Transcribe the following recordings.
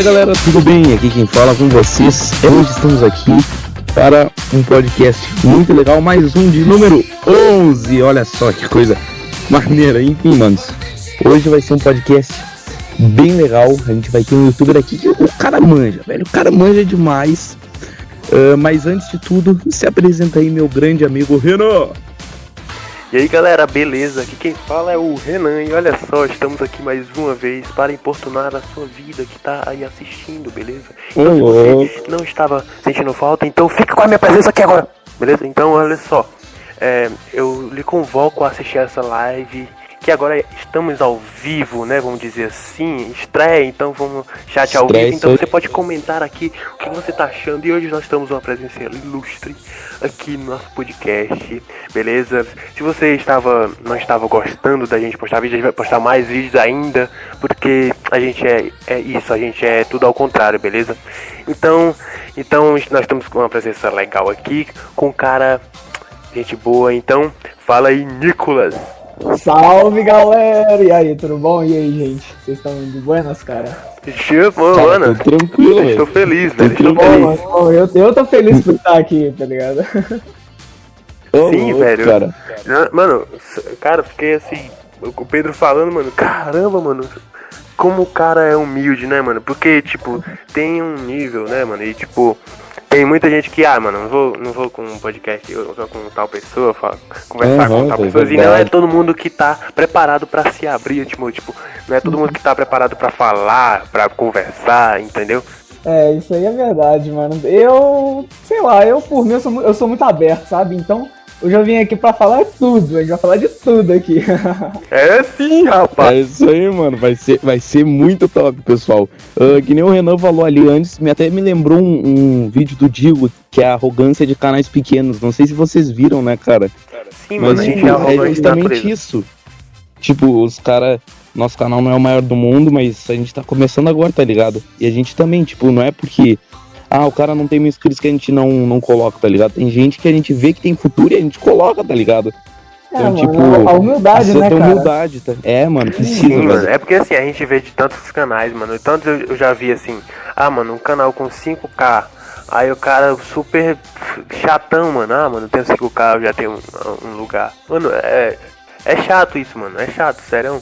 Aí galera, tudo bem? Aqui quem fala com vocês. Hoje estamos aqui para um podcast muito legal, mais um de número 11. Olha só que coisa maneira, enfim, manos. Hoje vai ser um podcast bem legal. A gente vai ter um youtuber aqui que o cara manja, velho. O cara manja demais. Uh, mas antes de tudo, se apresenta aí, meu grande amigo Renan. E aí galera, beleza? Aqui quem fala é o Renan e olha só, estamos aqui mais uma vez para importunar a sua vida que tá aí assistindo, beleza? Então se você não estava sentindo falta, então fique com a minha presença aqui agora, beleza? Então olha só, é, eu lhe convoco a assistir essa live que agora estamos ao vivo, né? Vamos dizer assim, estreia, então vamos chat ao vivo. Então você pode comentar aqui o que você está achando. E hoje nós estamos uma presença ilustre aqui no nosso podcast, beleza? Se você estava não estava gostando da gente postar vídeos, a gente vai postar mais vídeos ainda, porque a gente é, é isso, a gente é tudo ao contrário, beleza? Então, então nós estamos com uma presença legal aqui, com um cara gente boa. Então, fala aí, Nicolas. Salve galera! E aí, tudo bom? E aí, gente? Vocês estão de buenas, cara? Tipo, mano, tô tranquilo, Estou feliz, velho. Bom, feliz. Mano, eu, eu tô feliz por estar aqui, tá ligado? Sim, velho. Cara. Mano, cara, fiquei assim, o Pedro falando, mano, caramba, mano. Como o cara é humilde, né, mano? Porque, tipo, tem um nível, né, mano? E, tipo, tem muita gente que, ah, mano, não vou, não vou com um podcast eu só com tal pessoa, conversar uhum, com tal pessoa. E não é todo mundo que tá preparado para se abrir, tipo, tipo, não é todo mundo que tá preparado para falar, para conversar, entendeu? É, isso aí é verdade, mano. Eu, sei lá, eu por mim eu sou, eu sou muito aberto, sabe? Então, eu já vim aqui pra falar tudo, a gente vai falar de tudo aqui. é sim, rapaz. É isso aí, mano. Vai ser, vai ser muito top, pessoal. Uh, que nem o Renan falou ali antes, me até me lembrou um, um, vídeo do Digo, que é a arrogância de canais pequenos. Não sei se vocês viram, né, cara? Sim, Mas, mano, tipo, é, é justamente isso. Tipo, os caras. Nosso canal não é o maior do mundo, mas a gente tá começando agora, tá ligado? E a gente também, tipo, não é porque ah, o cara não tem mil inscritos que a gente não, não coloca, tá ligado? Tem gente que a gente vê que tem futuro e a gente coloca, tá ligado? É, então, é, tipo, mano, a humildade, né, cara? humildade, tá? É, mano, precisa, Sim, mano. É porque assim, a gente vê de tantos canais, mano. Tantos eu, eu já vi assim, ah, mano, um canal com 5k. Aí o cara super chatão, mano. Ah, mano, tem 5k, eu já tenho um, um, lugar. Mano, é, é chato isso, mano. É chato, sério.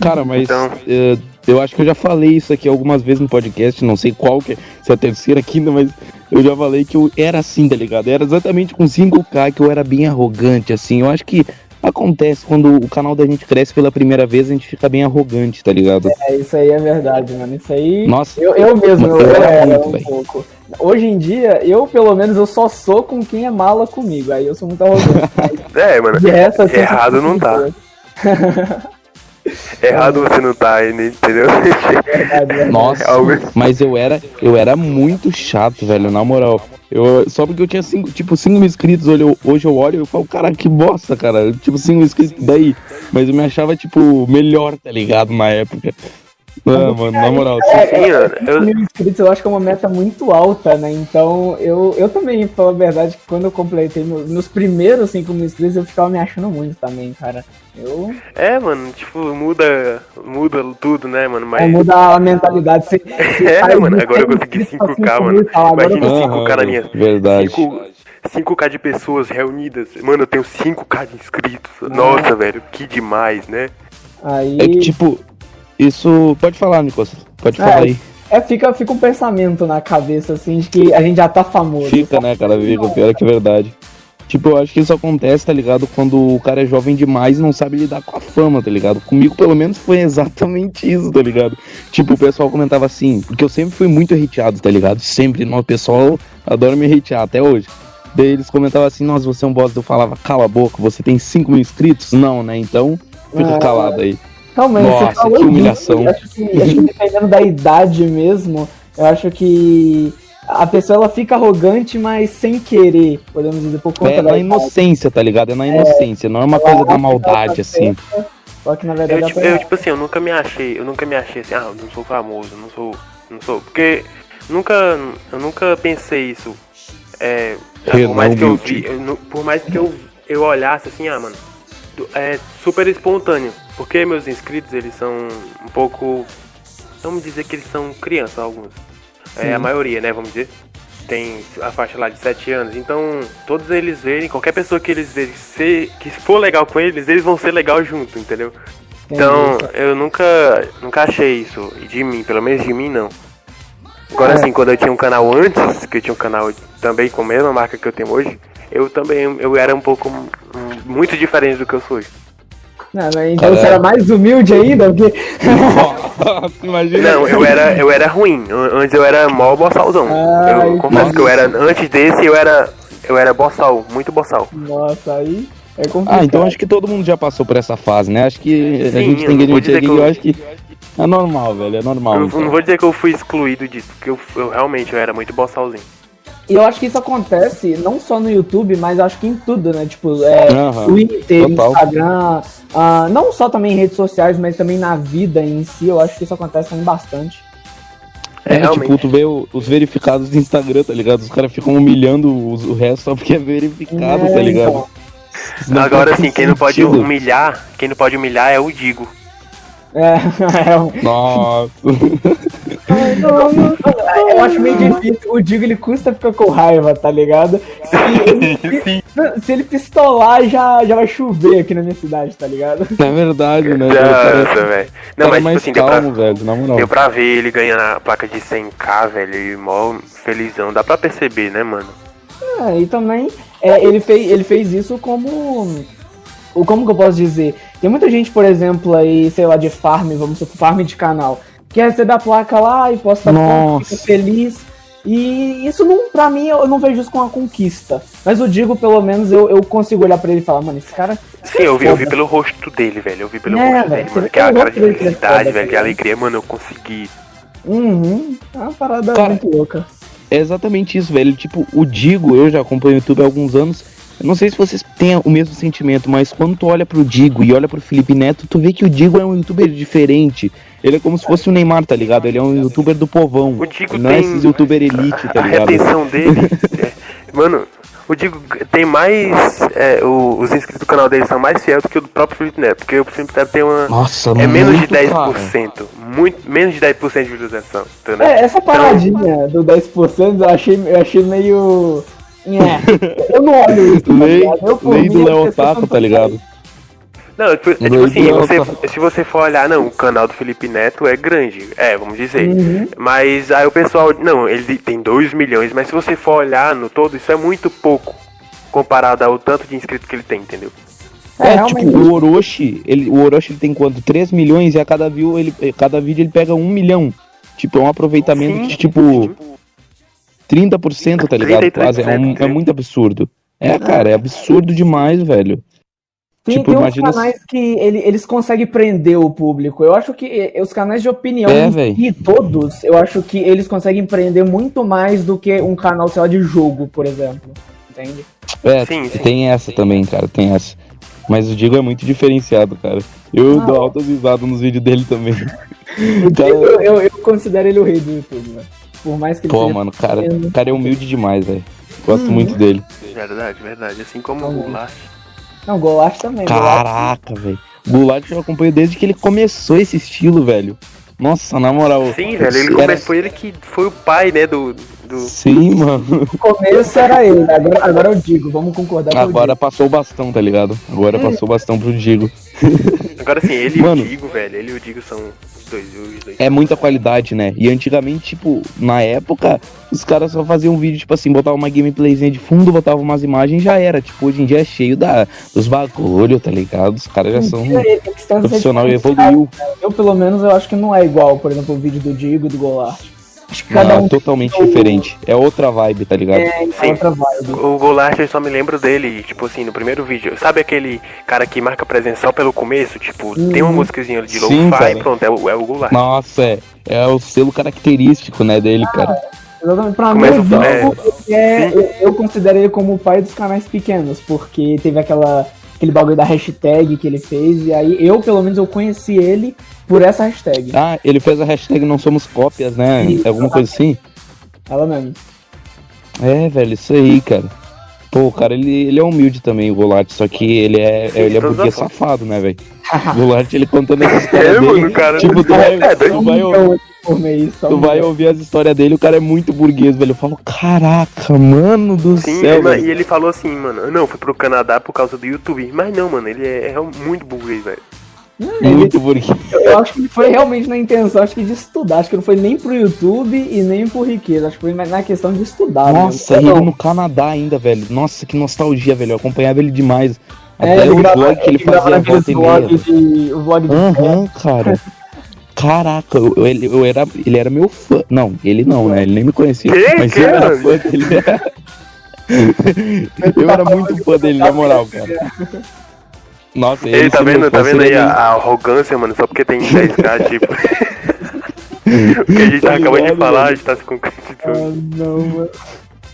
Cara, mas então... Uh, eu acho que eu já falei isso aqui algumas vezes no podcast, não sei qual que é, se é a terceira quinta, mas eu já falei que eu era assim, tá ligado? Era exatamente com 5K que eu era bem arrogante, assim. Eu acho que acontece quando o canal da gente cresce pela primeira vez, a gente fica bem arrogante, tá ligado? É, isso aí é verdade, mano. Isso aí. Nossa, eu, eu mesmo, eu, eu era, muito, um véio. pouco. Hoje em dia, eu pelo menos eu só sou com quem é mala comigo. Aí eu sou muito arrogante. é, mano. Essa, assim, errado não tá. Errado você não tá aí, entendeu? Nossa, mas eu era, eu era muito chato, velho, na moral. Eu, só porque eu tinha cinco, tipo 5 mil inscritos, hoje eu, hoje eu olho e eu falo, cara, que bosta, cara. Tipo, 5 mil inscritos daí. Mas eu me achava, tipo, melhor, tá ligado, na época. Não, mano, na moral. É, é, eu... mil inscritos eu acho que é uma meta muito alta, né? Então, eu, eu também, falo a verdade, que quando eu completei nos primeiros 5 mil inscritos, eu ficava me achando muito também, cara. Eu... É, mano, tipo, muda, muda tudo, né, mano? Mas... É, muda a mentalidade. Você, você é, mano, agora eu consegui 5k, mano. Imagina 5k na minha. Verdade. 5k de pessoas reunidas. Mano, eu tenho 5k de inscritos. Nossa, velho, que demais, né? Aí... É que, tipo, isso. Pode falar, Nicolas. Pode é, falar aí. É, fica, fica um pensamento na cabeça, assim, de que a gente já tá famoso. Fica, né, cara? Fica, pior é que é verdade. Tipo, eu acho que isso acontece, tá ligado? Quando o cara é jovem demais e não sabe lidar com a fama, tá ligado? Comigo, pelo menos, foi exatamente isso, tá ligado? Tipo, o pessoal comentava assim, porque eu sempre fui muito hateado, tá ligado? Sempre, o pessoal adora me hatear, até hoje. Daí eles comentavam assim, nossa, você é um bosta. Eu falava, cala a boca, você tem 5 mil inscritos? Não, né? Então, fica ah, calado aí. Realmente, Nossa, você falou que humilhação. Isso, acho, que, acho que dependendo da idade mesmo, eu acho que a pessoa ela fica arrogante, mas sem querer, podemos dizer, por conta é da na inocência, tá ligado? É na inocência, é, não é uma coisa da maldade, assim. Só que na verdade. Eu, tipo, eu, tipo assim, eu nunca me achei, eu nunca me achei assim, ah, eu não sou famoso, não sou. Não sou. Porque nunca. Eu nunca pensei isso. É. por mais que eu vi, eu, por mais que eu, eu olhasse assim, ah, mano, é super espontâneo. Porque meus inscritos, eles são um pouco vamos dizer que eles são crianças, alguns. É a maioria, né, vamos dizer. Tem a faixa lá de 7 anos. Então, todos eles verem, qualquer pessoa que eles verem ser, que for legal com eles, eles vão ser legal junto, entendeu? Então, eu nunca, nunca achei isso de mim, pelo menos de mim não. Agora É. assim, quando eu tinha um canal antes, que eu tinha um canal também com a mesma marca que eu tenho hoje, eu também eu era um pouco um, muito diferente do que eu sou hoje. Não, então você era mais humilde ainda, porque. Nossa, imagina. Não, eu era, eu era ruim. An- Antes eu era mó bossalzão. Ah, eu confesso nossa. que eu era. Antes desse eu era. Eu era bossal, muito bossal. Nossa, aí é complicado. Ah, então acho que todo mundo já passou por essa fase, né? Acho que a Sim, gente eu tem que admitir aqui que que eu- eu acho que é normal, velho. É normal. Eu então. não vou dizer que eu fui excluído disso, porque eu, eu realmente eu era muito bossalzinho. E eu acho que isso acontece não só no YouTube, mas acho que em tudo, né? Tipo, é, Aham, Twitter, total. Instagram, ah, não só também em redes sociais, mas também na vida em si, eu acho que isso acontece também bastante. É, É, tipo, tu vê o- os verificados do Instagram, tá ligado? Os caras ficam humilhando os- o resto só porque é verificado, É, tá ligado? então. Agora assim, quem não pode humilhar, quem não pode humilhar é o Digo. É, é um- Nossa. eu acho meio difícil. O Digo ele custa ficar com raiva, tá ligado? Se ele, se, se ele pistolar, já, já vai chover aqui na minha cidade, tá ligado? É verdade, né? Nossa, velho. Não, mas tipo mais assim, deu pra, calmo, velho, na moral. deu pra ver ele ganhando a placa de 100k, velho, e mó felizão. Dá pra perceber, né, mano? É, e também é, ele, fez, ele fez isso como. O- Como que eu posso dizer? Tem muita gente, por exemplo, aí, sei lá, de farm, vamos supor, farm de canal, que recebe a placa lá e posta foto, fica feliz. E isso não, pra mim, eu não vejo isso como uma conquista. Mas eu digo, pelo menos, eu, eu consigo olhar pra ele e falar, mano, esse cara. Sim, eu vi, eu vi pelo rosto dele, velho. Eu vi pelo É, rosto velho, dele, mano. Que é a cara de é felicidade, velho, de tá ligado? alegria, mano, eu consegui. Uhum, é uma parada Cara, muito louca. É exatamente isso, velho. Tipo, o Digo, eu já acompanho o YouTube há alguns anos. Eu não sei se vocês têm o mesmo sentimento, mas quando tu olha pro Digo e olha pro Felipe Neto, tu vê que o Digo é um youtuber diferente. Ele é como se fosse o Neymar, tá ligado? Ele é um youtuber do povão. O Digo não é tem- esses youtuber elite, tá a ligado? retenção dele. é- mano, o Digo tem mais. é, o- os inscritos do canal dele são mais fiéis do que o do próprio Felipe Neto. Porque o Felipe Neto tem uma. Nossa, É menos de muito, cara. 10%. Muito, menos de 10% de visualização. Entendeu? É, essa paradinha do 10% eu achei, eu achei meio. É, eu não olho isso, tá Lei, ligado? Eu, por lei mim, do as Léo tanto tá ligado? Não, tipo, é tipo assim, você, tá. se você for olhar, não, o canal do Felipe Neto é grande, é, vamos dizer. Uhum. Mas aí o pessoal, não, ele tem 2 milhões, mas se você for olhar no todo, isso é muito pouco comparado ao tanto de inscritos que ele tem, entendeu? É, É, tipo, o Orochi, ele, o Orochi ele tem quanto? 3 milhões e a cada, view, ele, cada vídeo ele pega 1 milhão. Tipo, é um aproveitamento Sim, de tipo 30%, tá ligado? 33%, Quase. É, um- é sim. muito absurdo. É, cara, é absurdo demais, velho. Tem, tipo, tem uns imagina canais que ele- eles conseguem prender o público. Eu acho que eh, os canais de opinião É, si, todos, eu acho que eles conseguem prender muito mais do que um canal, sei lá, de jogo, por exemplo. Entende? É, Sim, sim. tem essa também, cara, tem essa. Mas o Digo é muito diferenciado, cara. Eu Ah. dou altas risadas nos vídeos dele também. O Diego, eu, eu, eu considero ele o rei do YouTube, velho. Por mais que ele Pô, seja mano, cara, o cara é humilde demais, velho. Gosto Uhum. muito dele. Verdade, verdade. Assim como Então, o Goulart. Não, Goulart também. Caraca, velho. Goulart eu acompanho desde que ele começou esse estilo, velho. Nossa, na moral. Sim, velho, ele era- começou, foi ele que foi o pai, né, do... do... Sim, mano. No começo era ele, agora, agora eu digo, vamos concordar com Agora o passou o bastão, tá ligado? Agora passou o bastão pro Digo. Agora sim, ele Mano. e o Digo, velho, ele e o Digo são É muita qualidade, né? E antigamente, tipo, na época, os caras só faziam um vídeo, tipo assim, botavam uma gameplayzinha de fundo, botavam umas imagens e já era. Tipo, hoje em dia é cheio da, dos bagulho, tá ligado? Os caras já são profissional e evoluiu. Eu, pelo menos, eu acho que não é igual, por exemplo, o vídeo do Diego e do Goulart. Acho que cada Ah, um totalmente tem diferente. É outra vibe, tá ligado? é Sim. outra vibe. O Goulart, eu só me lembro dele, tipo assim, no primeiro vídeo. Sabe aquele cara que marca presença só pelo começo? Tipo, tem uma musiquinha de lo-fi e pronto, é o, é o Goulart. Nossa, é, é o selo característico, né, dele, cara. Exatamente. Pra mim, o o- Diego, é, eu, eu considero ele como o pai dos canais pequenos, porque teve aquela, aquele bagulho da hashtag que ele fez, e aí eu, pelo menos, eu conheci ele por essa hashtag. Ah, ele fez a hashtag não somos cópias, né? Sim, Alguma coisa assim? Ela mesmo. É, velho, isso aí, cara. Pô, o cara, ele, ele é humilde também, o Goulart, só que ele é, Sim, ele é burguês as safado, né, velho? O Goulart, ele contando É, histórias mano, dele. cara. Tipo, tu vai, É, tu vai, Então. Só Tu vai ouvir as histórias dele, o cara é muito burguês, velho. Eu falo, caraca, mano do Sim, céu, velho. e ele falou assim, mano, não, fui pro Canadá por causa do YouTube. Mas não, mano, ele é, é muito burguês, velho. Ele- Muito burguês. Eu acho que foi realmente na intenção, acho que de estudar. Acho que não foi nem pro YouTube e nem por riqueza. Acho que foi na questão de estudar. Nossa, mesmo. ele no Canadá ainda, velho. Nossa, que nostalgia, velho. Eu acompanhava ele demais. É, Até ele o grava- vlog que ele fazia naqueles volta e meia. vlog de, o vlog de Aham, cara. Caraca, eu, ele, eu era, ele era meu fã. Não, ele não, né? Ele nem me conhecia. Que? Mas Que, eu era fã dele. eu era muito fã dele, na moral, cara. Nossa, Ele tá ser meu vendo, tá vendo aí a, a arrogância, mano, só porque tem 10k, tipo. o que a gente Tá acabou de falar, a velho? gente tá se Ah, concretizando. não, mano.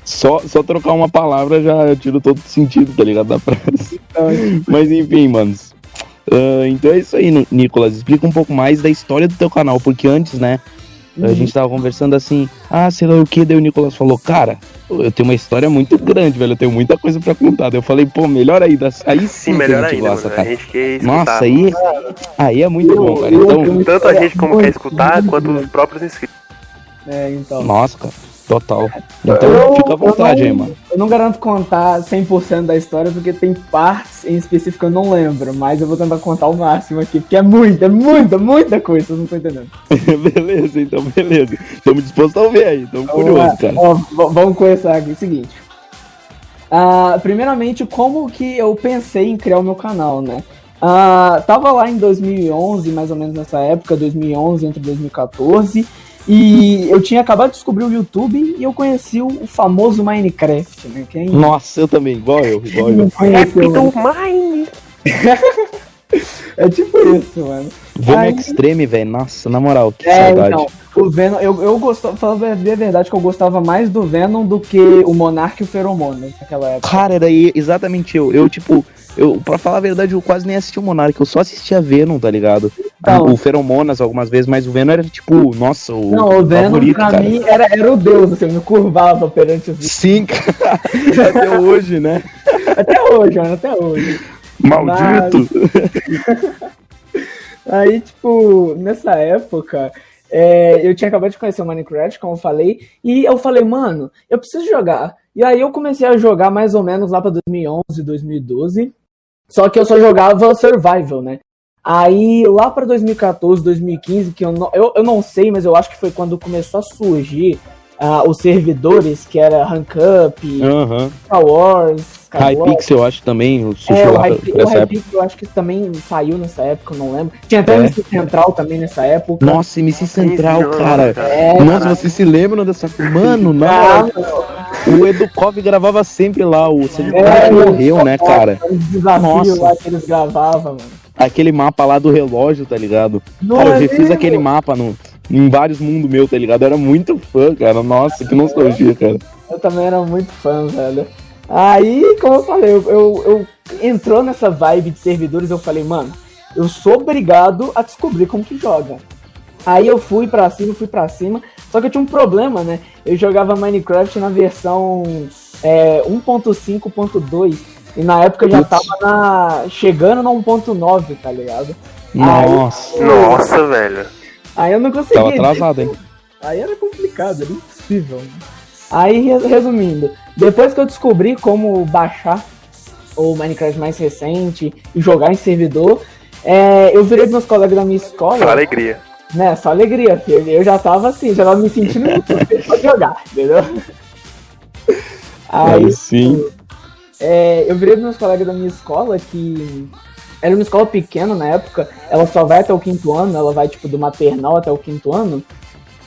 Só, só trocar uma palavra já tira todo o sentido, tá ligado? Da frase. Mas enfim, manos. Ah, então é isso aí, Ni- Nicolas. Explica um pouco mais da história do teu canal, porque antes, né? A Uhum. gente tava conversando assim, ah, sei lá o que, daí o Nicolas falou, cara, eu tenho uma história muito grande, velho, eu tenho muita coisa pra contar. Daí eu falei, pô, melhor ainda, aí sim, melhor a gente ainda, gosta, mano. A cara. gente quer escutar. Nossa, aí, aí é muito bom, cara. Eu- Então, eu- Tanto a gente como quer escutar, quanto os próprios inscritos. É, então. nossa, cara, total. Então Eu- fica à vontade eu aí, não- mano. Eu não garanto contar 100% da história, porque tem partes em específico que eu não lembro, mas eu vou tentar contar o máximo aqui, porque é muita, muita, muita coisa, vocês não estão entendendo. beleza, então, beleza. Estamos dispostos a ouvir aí, estamos curiosos, cara. Ó, vamos começar aqui. Seguinte. Ah, primeiramente, como que eu pensei em criar o meu canal, né? Ah, tava lá em 2011, mais ou menos nessa época, 2011 entre 2014, e eu tinha acabado de descobrir o YouTube e eu conheci o, famoso Minecraft, né? Quem Nossa, eu também, igual eu, igual eu. conheceu, Então, mano? Mine! É tipo isso, mano. Venom Aí- Extreme, velho, nossa, na moral, que É, saudade. então, o Venom, eu, eu gostava, falando a verdade, que eu gostava mais do Venom do que o Monark e o Feromonas naquela época. Cara, era aí exatamente eu. Eu, tipo, eu, pra falar a verdade, eu quase nem assisti o Monark, eu só assistia Venom, tá ligado? Então. o Feromonas algumas vezes, mas o Venom era, tipo, nossa, o, Não, o Venom favorito, pra cara. mim era, era o deus, assim, eu me curvava perante os Sim, cara. Até hoje, né? Até hoje, mano, até hoje. Maldito. Aí, tipo, nessa época, é, eu tinha acabado de conhecer o Minecraft, como eu falei, e eu falei, mano, eu preciso jogar. E aí eu comecei a jogar mais ou menos lá pra 2011, 2012, só que eu só jogava Survival, né? Aí lá pra 2014, 2015, que eu não, eu, eu não sei, mas eu acho que foi quando começou a surgir ah, os servidores, que era Rank Up, Aham. Star Wars. Hypixel, eu acho também, o É, o lá Hype- o essa época. Hypixel eu acho que também saiu nessa época, eu não lembro. Tinha até É. o MC Central também nessa época. Nossa, MC Central, Não, cara. É, Nossa, vocês se lembram dessa. Mano, Ah, moral, o Edukov gravava sempre lá. O Cedric É, morreu, né, cara? Nossa. lá que eles gravavam, mano. Aquele mapa lá do relógio, tá ligado? Não Cara, eu é já fiz mesmo? aquele mapa no, em vários mundos meus, tá ligado? Eu era muito fã, cara. Nossa, que nostalgia, cara. Eu também era muito fã, velho. Aí, como eu falei, eu, eu, eu entrou nessa vibe de servidores, eu falei, mano, eu sou obrigado a descobrir como que joga. Aí eu fui pra cima, fui pra cima, só que eu tinha um problema, né? Eu jogava Minecraft na versão é, 1.5.2 e na época eu já tava na, chegando na 1.9, tá ligado? Nossa, Nossa, velho. Aí eu não conseguia. tava atrasado, hein? Aí era complicado, era impossível. Aí, re- resumindo, depois que eu descobri como baixar o Minecraft mais recente e jogar em servidor, é, eu virei pros meus colegas da minha escola, Só alegria. Né? Só alegria, filho. Eu já tava assim, já tava me sentindo muito pra jogar, entendeu? Aí, Aí sim. é, eu virei pros meus colegas da minha escola que era uma escola pequena na época, ela só vai até o quinto ano, ela vai tipo do maternal até o quinto ano.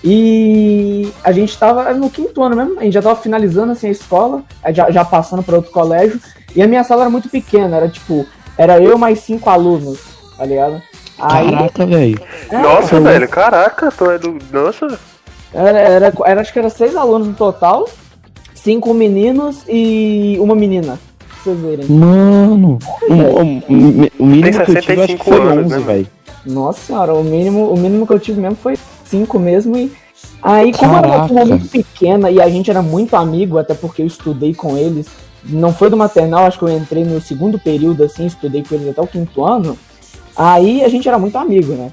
E a gente tava no quinto ano mesmo, a gente já tava finalizando assim a escola, já, já passando para outro colégio, e a minha sala era muito pequena, era tipo, era eu mais cinco alunos, tá ligado? Aí, Caraca, velho. é, Nossa, velho, caraca, tu é do. Nossa. Era, era, era- acho que era seis alunos no total, cinco meninos e uma menina. Pra vocês verem. Mano, o, o- o mínimo que eu tive acho que 65 foi anos, 11, né, velho. Nossa senhora, o mínimo, o mínimo que eu tive mesmo foi cinco mesmo e aí como era uma Caraca. turma muito pequena e a gente era muito amigo, até porque eu estudei com eles, não foi do maternal, acho que eu entrei no segundo período assim, estudei com eles até o quinto ano. Aí a gente era muito amigo, né?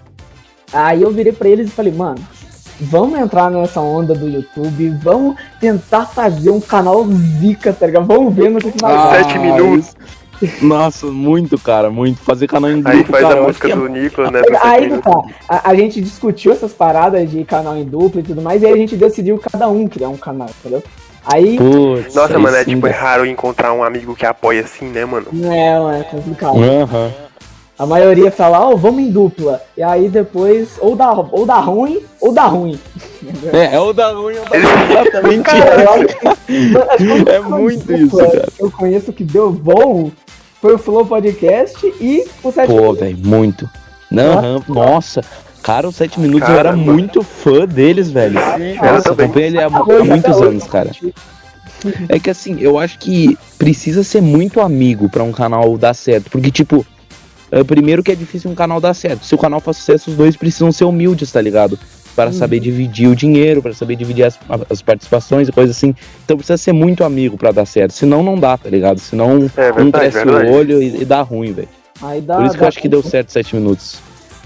Aí eu virei pra eles e falei, mano, vamos entrar nessa onda do YouTube, vamos tentar fazer um canal zica, tá ligado? Vamos ver no que vai Ah, Sete minutos. isso- Nossa, muito, cara, muito. Fazer canal em grupo, Aí faz cara, a música que é- do Nicolas, né? Aí que tá. A, a gente discutiu essas paradas de canal em dupla e tudo mais, e aí a gente decidiu cada um criar um canal, entendeu? Aí, Putz, Nossa, mano, é sim, tipo, é raro encontrar um amigo que apoia assim, né, mano? é, mano, é complicado. Aham. A maioria fala, ó, vamos em dupla. E aí depois, ou dá, ou dá ruim, ou dá ruim. É, é o da ruim, é o da ruim, exatamente. Cara, eu acho que- Mano, acho que a única É muito dupla isso, cara. Eu conheço que deu bom foi o Flow Podcast e o Sete Pô, velho, muito. Não, nossa. Cara, os 7 minutos eu era Caramba. muito fã deles, velho. eu Nossa, também. acompanho ele há, há muitos anos, cara. É que assim, eu acho que precisa ser muito amigo pra um canal dar certo. Porque, tipo, é, primeiro que é difícil um canal dar certo. Se o canal faz sucesso, os dois precisam ser humildes, tá ligado? Para saber dividir o dinheiro, para saber dividir as, as participações e coisas assim. Então precisa ser muito amigo pra dar certo. Senão não dá, tá ligado? Senão É um cresce verdade. o olho e, e dá ruim, velho. Aí dá, Por isso que eu acho que deu certo 7 minutos.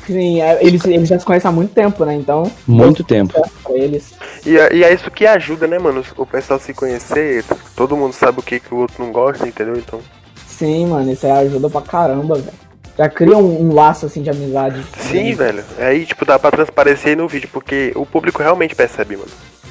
Sim, é, eles, eles já se conhecem há muito tempo, né? Então, Muito tempo. pra eles. E, é- e é isso que ajuda, né, mano? O pessoal se conhecer, todo mundo sabe o que, que o outro não gosta, entendeu? Então. Sim, mano, isso aí ajuda pra caramba, velho. Já cria um, um laço assim de amizade. Sim, velho. Aí, tipo, dá pra transparecer no vídeo, porque o público realmente percebe, mano.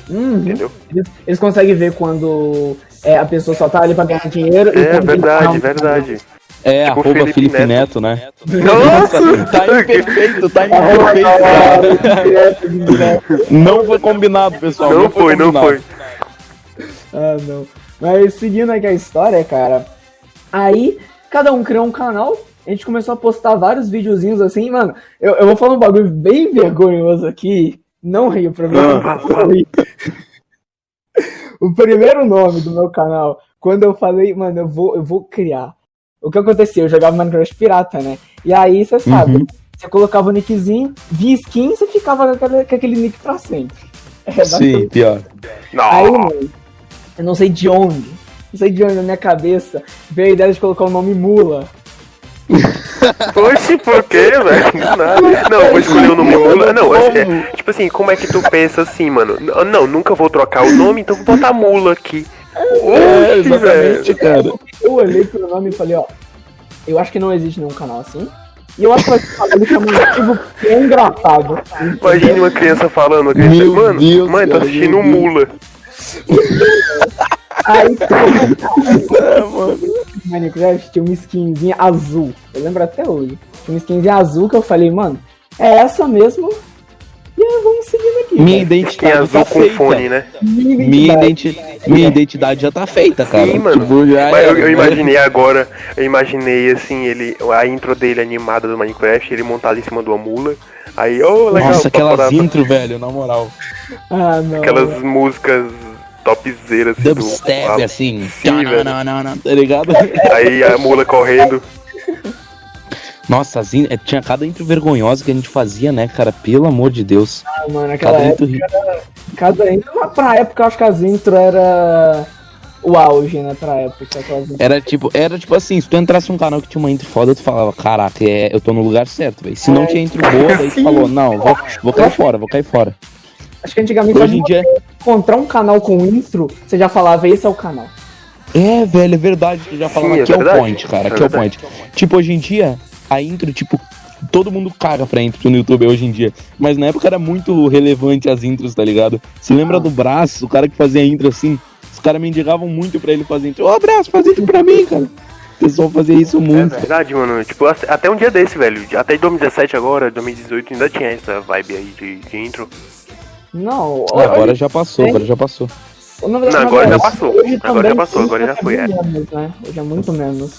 Uhum. Entendeu? Eles, eles conseguem ver quando é, a pessoa só tá ali pra ganhar dinheiro e É ele tá verdade, verdade. É, Tipo arroba Felipe Felipe, Neto. Neto, né? Nossa! tá imperfeito, tá imperfeito, cara. Não foi combinado, pessoal. Não foi, não combinado. foi. Ah, não. Mas seguindo aqui a história, cara. Aí, cada um criou um canal. A gente começou a postar vários videozinhos assim, mano. Eu, eu vou falar um bagulho bem vergonhoso aqui. Não rio pra mim. Ah. não rio. O primeiro nome do meu canal, quando eu falei, mano, eu vou, eu vou criar. O que aconteceu? Eu jogava Minecraft pirata, né? E aí, você sabe, Uhum. você colocava o nickzinho, via skin, você ficava com aquele, com aquele nick pra sempre. É, Sim, pior. Aí, Não. mano, eu não sei de onde, não sei de onde na minha cabeça veio a ideia de colocar o nome Mula. Oxi, por quê, velho? Não, eu vou escolher o nome Mula. Não, é, é, tipo assim, como é que tu pensa assim, mano? N- Não, nunca vou trocar o nome, então vou botar Mula aqui. É, Oxi, exatamente, velho. cara. Eu olhei pro nome e falei, ó, eu acho que não existe nenhum canal assim. E eu acho que vai ser um chamativo que é engraçado. Imagine uma criança falando, uma criança, Meu mano, Deus, mãe, tô cara, assistindo um Mula. Aí, É, mano. Minecraft tinha uma skinzinha azul. Eu lembro até hoje. Tinha uma skinzinha azul que eu falei, mano, é essa mesmo. E aí, vamos seguindo aqui. Minha cara. identidade Tem azul tá com feita. fone, né? Minha Minha, identidade. identi... Minha identidade já tá feita, cara. Sim, mano. Tipo, já Mas eu, era, eu né? imaginei agora, eu imaginei assim, ele, a intro dele animada do Minecraft, ele montado em cima de uma mula. Aí, ô, legal, Nossa, aquelas intro, velho, na moral. Ah, não. aquelas músicas topzeiras assim, Dubstep, do, assim. Sim, velho. Não, não, não, tá ligado? Aí a mula correndo. Nossa, as in... é, tinha cada intro vergonhosa que a gente fazia, né, cara? Pelo amor de Deus. Ah, mano, aquela Cada época, intro ri- cada intro, mas pra época eu acho que as intro era o auge, né, pra época. Era tipo, era tipo assim, se tu entrasse num canal que tinha uma intro foda, tu falava, caraca, é, eu tô no lugar certo, velho. Se não É. tinha intro boa, daí tu falou, não, vou, vou cair fora, vou cair fora. Acho que antigamente Hoje em dia. Encontrar um canal com intro, você já falava, esse é o canal. É, velho, é verdade. Tu já falava Sim, é aqui é o point, cara. É Aqui é o point. Tipo, hoje em dia, a intro, tipo, todo mundo caga pra intro no YouTube hoje em dia. Mas na época era muito relevante as intros, tá ligado? Se lembra do Braço, o cara que fazia intro assim? Os caras mendigavam muito pra ele fazer intro. Ô, Braço, faz intro pra mim, cara. O pessoal fazia isso É muito. verdade, mano. Tipo, até até um dia desse, velho. Até 2017 agora, 2018, ainda tinha essa vibe aí de, de intro. Não, Ah, agora já passou, agora já passou. Não, agora já passou. Agora já passou, agora já é foi, é. menos, né? Hoje é muito menos.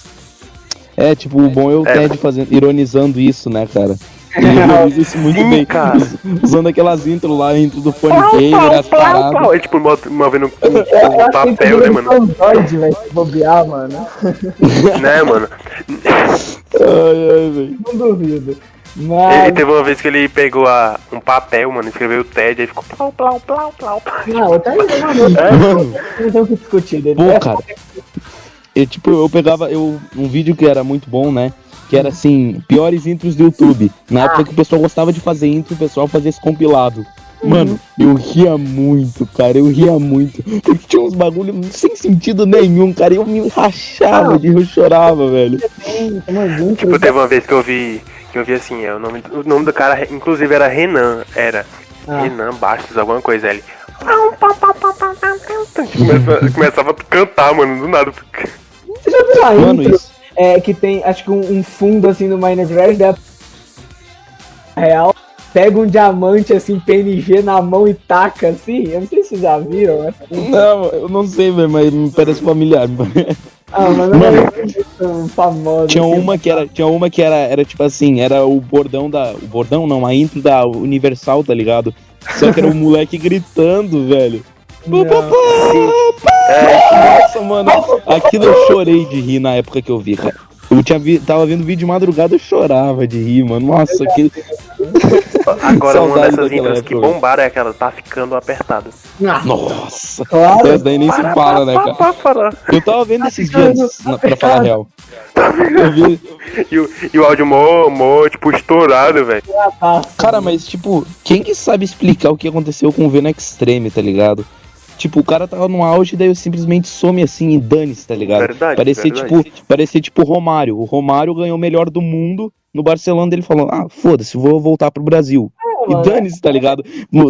É, tipo, o bom é o É. Ted fazendo, ironizando isso, né, cara? Ele É, ironiza isso muito Sim, bem. cara. Us- Usando aquelas intros lá, intro do Fone Pau, Gamer, as paradas. É tipo mo- movendo um, um papel, né, mano? Velho, se bobear, mano. né, mano? Ai, ai, velho. Não duvido. Ele Mas, teve uma vez que ele pegou a, um papel, mano, escreveu o TED, aí ficou plau, plau, plau, plau. não, até mano, Mano, não tem o que discutir dele. pô, É, cara. Eu, tipo, eu pegava eu, um vídeo que era muito bom, né? Que era assim, piores intros do YouTube. Na época que o pessoal gostava de fazer intro, o pessoal fazia esse compilado. Mano, eu ria muito, cara. Eu ria muito. Porque tinha uns bagulho sem sentido nenhum, cara. Eu me rachava de eu chorava, velho. Tipo, teve uma vez que eu vi. Eu vi assim, é, o, nome, o nome do cara, inclusive, era Renan. Era. Ah. Renan Bastos, alguma coisa ali. Começava, começava a cantar, mano, do nada. Você já viu a mano, intro? Isso. É, que tem, acho que um, um fundo assim no Minecraft, é real pega um diamante assim, PNG na mão e taca assim. Eu não sei se vocês já viram essa. Não, eu não sei, velho, mas me parece familiar. Ah, mas não Mano, é famosa. Tinha assim. uma que era, tinha uma que era, era tipo assim, era o bordão da, o bordão não, a intro da Universal, tá ligado? Só que era o moleque gritando, velho. Nossa, mano, aquilo eu chorei de rir na época que eu vi, cara. Eu tinha vi, tava vendo vídeo de madrugada, eu chorava de rir, mano. Nossa, que. Agora uma dessas intros que bombaram é aquela, tá ficando apertado. Ah, Nossa, claro. Essa daí nem para, se fala, né, cara? Para, para, eu tava vendo tá esses dias, na, pra falar a real. Eu vi... e, o, e o áudio mó, mó, tipo, estourado, velho. Cara, mas, tipo, quem que sabe explicar o que aconteceu com o Venom Extreme, tá ligado? Tipo, o cara tava no auge, daí eu simplesmente some assim e dane-se, tá ligado? Verdade, parecia, verdade. tipo, parecia tipo o Romário. O Romário ganhou o melhor do mundo no Barcelona, ele falou: "Ah, foda-se, vou voltar pro Brasil". É, e dane-se, tá ligado?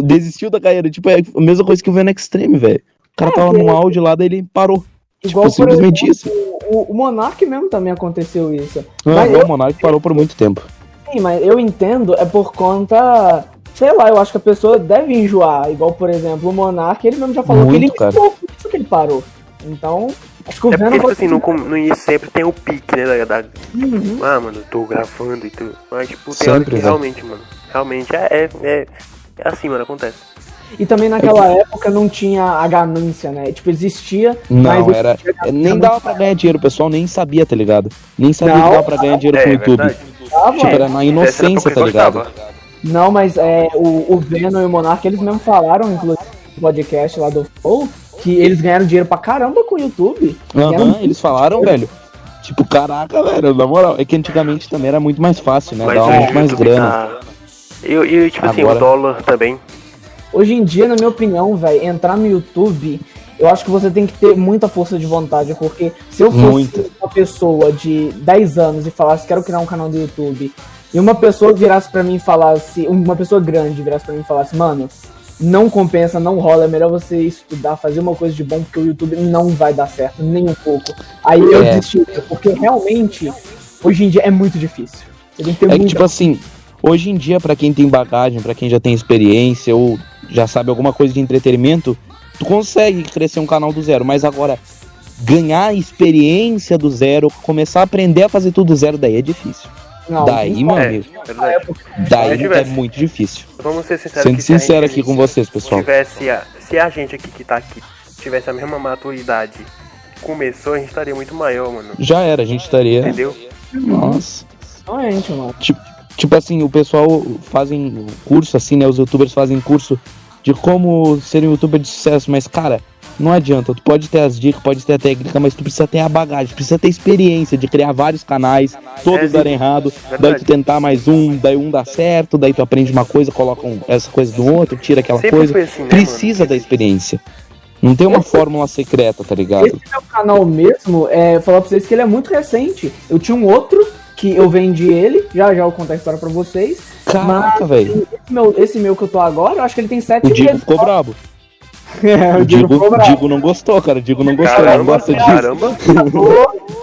Desistiu da carreira, tipo, é a mesma coisa que o Venom Extreme, velho. O cara é, tava no auge lá, daí ele parou. Igual tipo, simplesmente exemplo, isso. O, o Monark mesmo também aconteceu isso. Não, mas eu... o Monark parou por muito tempo. Sim, mas eu entendo, é por conta sei lá, eu acho que a pessoa deve enjoar. Igual, por exemplo, o Monark, ele mesmo já falou Muito, que ele cara. enjoou, por isso que ele parou. Então, acho que o é Venom... Porque, tipo assim, no, no início sempre tem o pique, né, da... Uhum. Ah, mano, tô gravando e tudo. Mas, tipo, tem sempre, que né? realmente, mano, realmente é, é, é, é assim, mano, acontece. E também naquela é época não tinha a ganância, né? Tipo, existia. Não, era. Nem dava pra ganhar dinheiro, o pessoal nem sabia, tá ligado? Nem sabia não, que dava pra ganhar dinheiro é, com o YouTube. tipo, era na inocência, tá ligado? Não, mas é, o, o Venom e o Monark, eles mesmo falaram, inclusive, no podcast lá do Flow, que eles ganharam dinheiro pra caramba com o YouTube. Aham, eles falaram, velho. Tipo, caraca, velho, na moral, é que antigamente também era muito mais fácil, né? Mas Dava muito mais grana. Tá... E, e, tipo Agora... assim, o dólar também. Hoje em dia, na minha opinião, velho, entrar no YouTube, eu acho que você tem que ter muita força de vontade, porque se eu fosse Muita. uma pessoa de 10 anos e falasse, quero criar um canal do YouTube, e uma pessoa virasse para mim e falasse, uma pessoa grande virasse para mim e falasse, mano, não compensa, não rola, é melhor você estudar, fazer uma coisa de bom, porque o YouTube não vai dar certo, nem um pouco. Aí eu é. desisti, porque realmente, hoje em dia é muito difícil. é que, tipo assim, hoje em dia, para quem tem bagagem, para quem já tem experiência, ou já sabe alguma coisa de entretenimento, tu consegue crescer um canal do zero, mas agora ganhar experiência do zero, começar a aprender a fazer tudo do zero, daí é difícil. Não, daí, meu é, amigo. É daí é muito difícil. Vamos ser sinceros. Sendo sincero aqui com vocês, pessoal. Tivesse a, se a gente aqui que tá aqui tivesse a mesma maturidade começou, a gente estaria muito maior, mano. Já era, a gente estaria. Entendeu? Nossa. Não é, gente, mano. Tipo, tipo assim, o pessoal fazem curso, assim, né? Os youtubers fazem curso de como ser um youtuber de sucesso, mas, cara, não adianta, tu pode ter as dicas, pode ter a técnica, mas tu precisa ter a bagagem, precisa ter experiência de criar vários canais, todos é, darem errado, verdade. daí tu tentar mais um, daí um dá certo, daí tu aprende uma coisa, coloca um, essa coisa do outro, tira aquela Sempre coisa. Assim, né, precisa mano? da experiência. Não tem uma fórmula secreta, tá ligado? Esse meu canal mesmo, é, falar pra vocês que ele é muito recente. Eu tinha um outro que eu vendi ele, já já vou contar a história pra vocês. Caraca, velho. Esse meu, esse meu que eu tô agora, eu acho que ele tem sete O Diego ficou brabo. É, o Digo, Digo não gostou, cara. O Digo não gostou, caramba, não gosta disso. Caramba.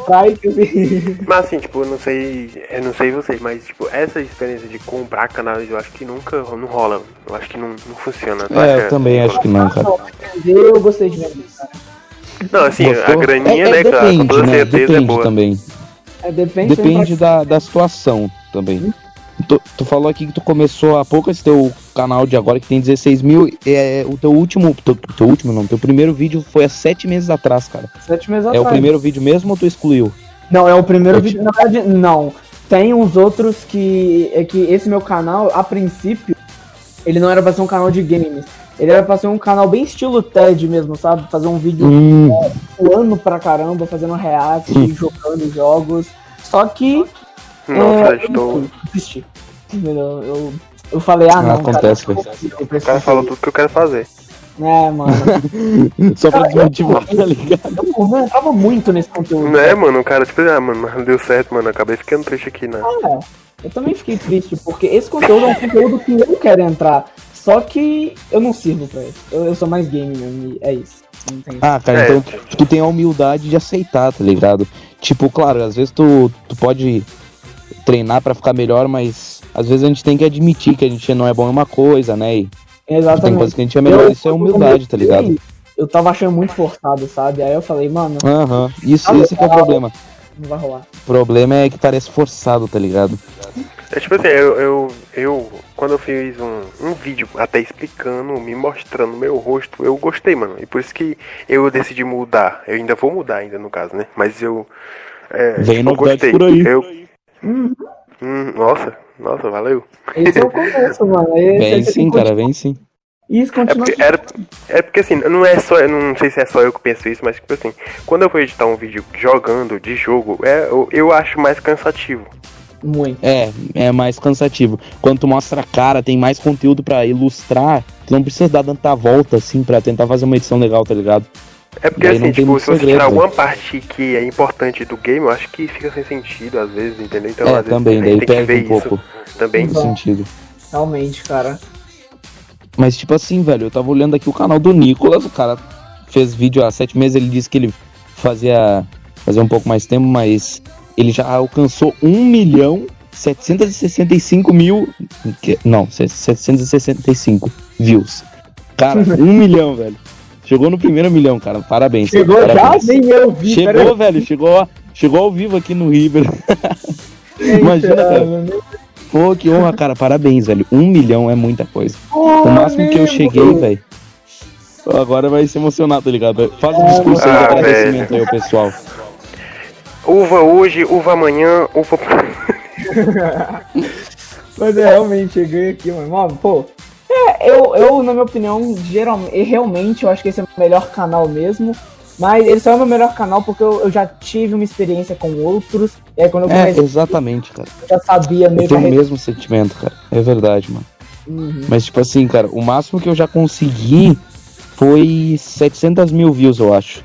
mas assim, tipo, eu não sei. Eu não sei vocês, mas tipo, essa experiência de comprar canais eu acho que nunca não rola. Eu acho que não, não funciona. Tá? É, eu também acho que não, cara. Eu gostei de ver. Não, assim, Gostou? a graninha, é, é, né, depende, cara? Com toda né? certeza depende é boa. também. É, depende, depende da, da situação também. Hum? Tu, tu, falou aqui que tu começou há pouco esse teu canal de agora que tem 16 mil. É, o teu último. Teu, teu último não, teu primeiro vídeo foi há sete meses atrás, cara. Sete meses é atrás. É o primeiro vídeo mesmo ou tu excluiu? Não, é o primeiro vídeo. Na verdade, não. Tem uns outros que. É que esse meu canal, a princípio, ele não era pra ser um canal de games. Ele era pra ser um canal bem estilo TED mesmo, sabe? Fazer um vídeo hum. é, pra caramba, fazendo react, hum. jogando jogos. Só que nossa, é, estou. Eu, eu, Eu falei, ah, Ah, não, acontece, cara, eu O preciso cara falou tudo que eu quero fazer. É, mano. Só pra desmotivar, tá ligado? Eu, eu tava muito nesse conteúdo. Não é, mano? O cara, tipo, ah, mano, não deu certo, mano. Acabei ficando triste aqui, né? É, eu também fiquei triste, porque esse conteúdo é um conteúdo que eu quero entrar. Só que eu não sirvo pra isso. Eu, eu sou mais game mesmo, e é isso. Não. Ah, cara, É. então tu tem a humildade de aceitar, tá ligado? Tipo, claro, às vezes tu, tu pode treinar pra ficar melhor, mas às vezes a gente tem que admitir que a gente não é bom em uma coisa, né? E tem Exatamente. coisa que a gente é melhor, Eu- isso é humildade, tá ligado? Eu tava achando muito forçado, sabe? Aí eu falei, mano, Aham, isso, Ah, esse que é o problema. não vai rolar. O problema é que parece forçado, tá ligado? É tipo assim, eu, eu, eu quando eu fiz um, um vídeo até explicando, me mostrando meu rosto, eu gostei, mano. E por isso que eu decidi mudar. Eu ainda vou mudar ainda, no caso, né? Mas eu. É, Vem eu novidade gostei. por aí. Eu, Hum, nossa, nossa, valeu. Esse é o começo, mano. Esse, Vem esse sim, cara, vem sim. Isso É continua. porque, era, é porque assim, não é só, eu não sei se é só eu que penso isso, mas tipo assim, quando eu vou editar um vídeo jogando de jogo, é, eu, eu acho mais cansativo. Muito. É, é mais cansativo. Quando tu mostra a cara, tem mais conteúdo pra ilustrar, tu não precisa dar tanta volta assim pra tentar fazer uma edição legal, tá ligado? É porque assim, não tem tipo, se você segredo, tirar né? alguma parte que é importante do game, eu acho que fica sem sentido às vezes, entendeu? Então, é, às vezes, também, a daí gente tem que perde ver um pouco isso também. o sentido. Realmente, cara. Mas tipo assim, velho, eu tava olhando aqui o canal do Nicolas, o cara fez vídeo há sete meses, ele disse que ele fazia, fazia um pouco mais tempo, mas ele já alcançou 1 milhão 765 mil. que- Não, 765 views. Cara, 1 milhão, velho. Chegou no primeiro milhão, cara. Parabéns. Chegou já? parabéns. Nem eu vi. Chegou, velho, chegou, chegou ao vivo aqui no River. Imagina, cara. Pô, que honra, cara. Parabéns, velho. Um milhão é muita coisa. O máximo que eu cheguei, velho. Agora vai se emocionar, tá ligado? Faz um discurso aí de Ah, agradecimento aí pessoal. Uva hoje, uva amanhã, uva. Mas eu realmente cheguei aqui, mano. Mano, pô. É, eu, eu, na minha opinião, geralmente, realmente eu acho que esse é o melhor canal mesmo. Mas ele só é o meu melhor canal porque eu, eu já tive uma experiência com outros. E aí quando eu É, comecei, exatamente, cara. eu já sabia Eu meio tenho o mesmo sentimento, cara. É verdade, mano. Uhum. Mas, tipo assim, cara, o máximo que eu já consegui foi 700 mil views, eu acho.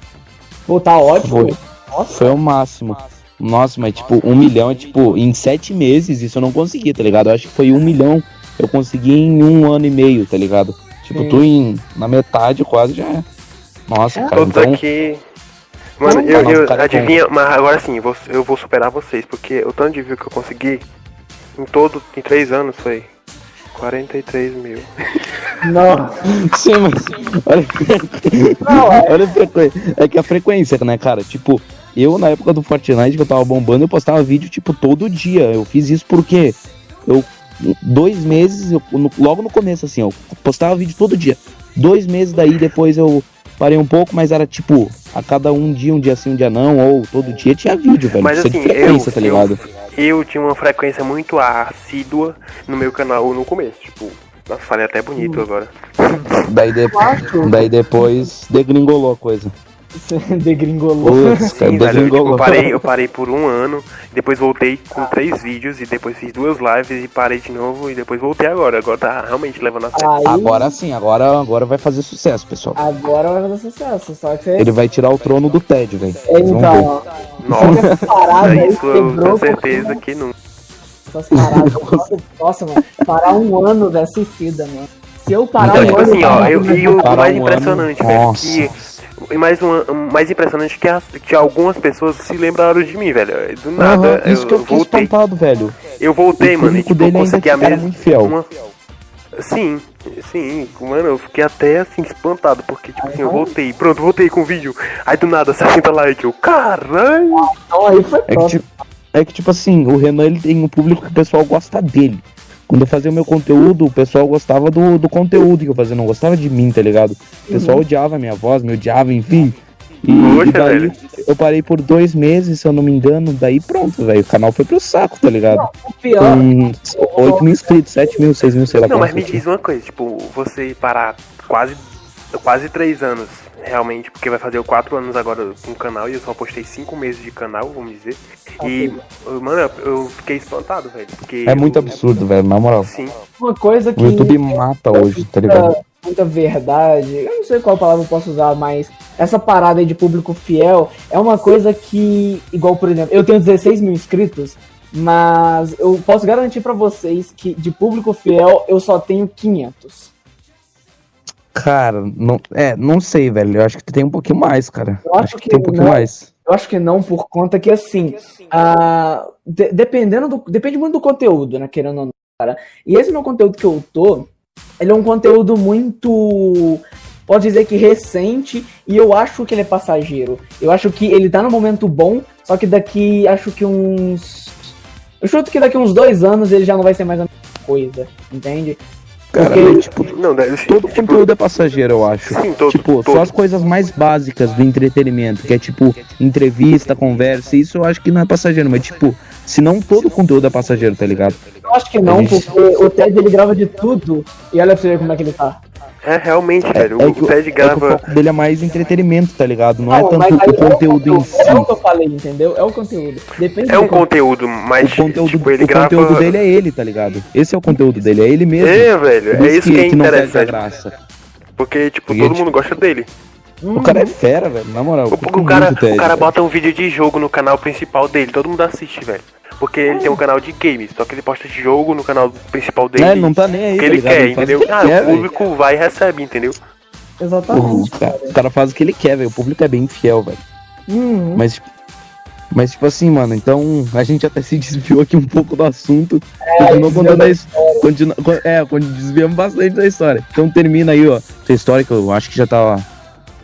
Pô, tá ótimo. Foi. Nossa. Foi o máximo. Nossa, mas, tipo, um milhão é, tipo, em sete meses isso eu não consegui, tá ligado? Eu acho que foi um milhão. Eu consegui em um ano e meio, tá ligado? Tipo, Sim. tu em, na metade quase já é. Nossa, cara, Todos então. aqui. Mano, eu, eu cara, adivinha, mas agora sim, eu vou superar vocês, porque o tanto de view que eu consegui em todo, em três anos foi 43 mil. Não. Sim, mas. Olha, Não, é. olha a frequência. É que a frequência, né, cara? Tipo, eu na época do Fortnite que eu tava bombando, eu postava vídeo, tipo, todo dia. Eu fiz isso porque eu. Dois meses, eu- no- logo no começo, assim, eu postava vídeo todo dia. Dois meses daí, depois eu parei um pouco, mas era tipo, a cada um dia, um dia sim, um dia não, ou todo dia tinha vídeo, velho. Mas Isso é de assim, frequência, eu, tá ligado? eu, eu tinha uma frequência muito assídua no meu canal no começo, tipo, nossa, falei até bonito Hum. agora. Daí, de- daí depois degringolou a coisa. Você degringolou. Putz, cara, Sim, velho, eu, tipo, degringolou. eu parei, eu parei por um ano, depois voltei com três vídeos e depois fiz duas lives e parei de novo e depois voltei agora. Agora tá realmente levando a sério. Aí, Agora sim, agora, agora vai fazer sucesso, pessoal. agora vai fazer sucesso. Só que você. Ele vai tirar o trono do Ted, velho. É. Então, Nossa, aí isso eu tenho certeza que não. Essas paradas. Nossa, Nossa, mano. Parar um ano da suicida, mano. Se eu parar Então, um tipo ano. assim, ó, eu, e o Parar mais um impressionante, ano, velho, nossa. que. E mais, uma, mais impressionante que, as, que algumas pessoas se lembraram de mim, velho. Do nada, Aham, isso eu, que eu fiquei voltei. espantado, velho. Eu voltei, O mano, e público tipo, eu dele consegui a mesma. muito fiel. Uma... Sim, sim, mano, eu fiquei até assim espantado, porque tipo assim, eu voltei, pronto, voltei com o vídeo. Aí do nada, 60 likes, eu, caralho! Então aí foi É que, tipo, é que, tipo assim, o Renan ele tem um público que o pessoal gosta dele. Quando eu fazia o meu conteúdo, o pessoal gostava do, do conteúdo que eu fazia, não gostava de mim, tá ligado? O pessoal odiava a minha voz, me odiava, enfim. E, Poxa, e daí velho. eu parei por dois meses, se eu não me engano, daí pronto, velho. O canal foi pro saco, tá ligado? O pior. Com 8 mil inscritos, 7 mil, 6 mil, sei lá Não, mas me diz uma coisa, tipo, você parar quase quase três anos, realmente, porque vai fazer quatro anos agora com o canal e eu só postei cinco meses de canal, vamos dizer. E, mano, eu- fiquei espantado, velho. Porque É muito eu- absurdo, velho, na moral. Sim. Uma coisa que. O YouTube mata hoje, tá ligado? muita, muita verdade. Eu não sei qual palavra eu posso usar, mas essa parada aí de público fiel é uma coisa que, igual por exemplo, eu tenho 16 mil inscritos, mas eu posso garantir pra vocês que de público fiel eu só tenho 500. Cara, não, é, não sei, velho. Eu acho que tem um pouquinho mais, cara. Eu acho que tem um pouquinho não. mais. Eu acho que não, por conta que assim, ah, de- dependendo do. Depende muito do conteúdo, né? Querendo ou não, cara. E esse meu conteúdo que eu tô, ele é um conteúdo muito. Pode dizer que recente, e eu acho que ele é passageiro. Eu acho que ele tá no momento bom, só que daqui, acho que uns. Eu chuto que daqui uns dois anos ele já não vai ser mais a mesma coisa, entende? Cara, Porque- tipo, Não, todo tipo, conteúdo é passageiro, eu acho. Sim, todo. Tipo, todo. só as coisas mais básicas do entretenimento, que é tipo entrevista, conversa, isso eu acho que não é passageiro, mas tipo, se não todo conteúdo é passageiro, tá ligado? Eu acho que não, porque o Ted ele grava de tudo, e olha pra você ver como é que ele tá. É, realmente, É, velho. é o que, o- Ted é que o grava. foco dele é mais entretenimento, tá ligado? Não, é Não, tanto mas aí o conteúdo em si. É o que eu falei, entendeu? É o conteúdo. Depende É do um conteúdo, mas O conteúdo, tipo, ele o grava. conteúdo dele é ele, tá ligado? Esse é o conteúdo dele, é ele mesmo. É, velho, é isso que, é perde a interessante. graça. Porque, tipo, Porque, todo tipo, mundo gosta dele. O cara é fera, velho, na moral. O, o cara, Ted, o cara velho. bota um vídeo de jogo no canal principal dele, todo mundo assiste, velho. Porque ele tem um canal de games, só que ele posta de jogo no canal principal dele. É, não tá nem aí, o que tá ele ligado? quer, Ele entendeu? o que ele Ah, quer, o velho. público vai e recebe, entendeu? O Exatamente. cara, o cara faz o que ele quer, velho. O público é bem fiel, velho. Uhum. Mas, mas, tipo assim, mano, então a gente até se desviou aqui um pouco do assunto. continuou contando a história. Continua, co- é, desviamos bastante da história. Então termina aí, ó. Essa história que eu acho que já tava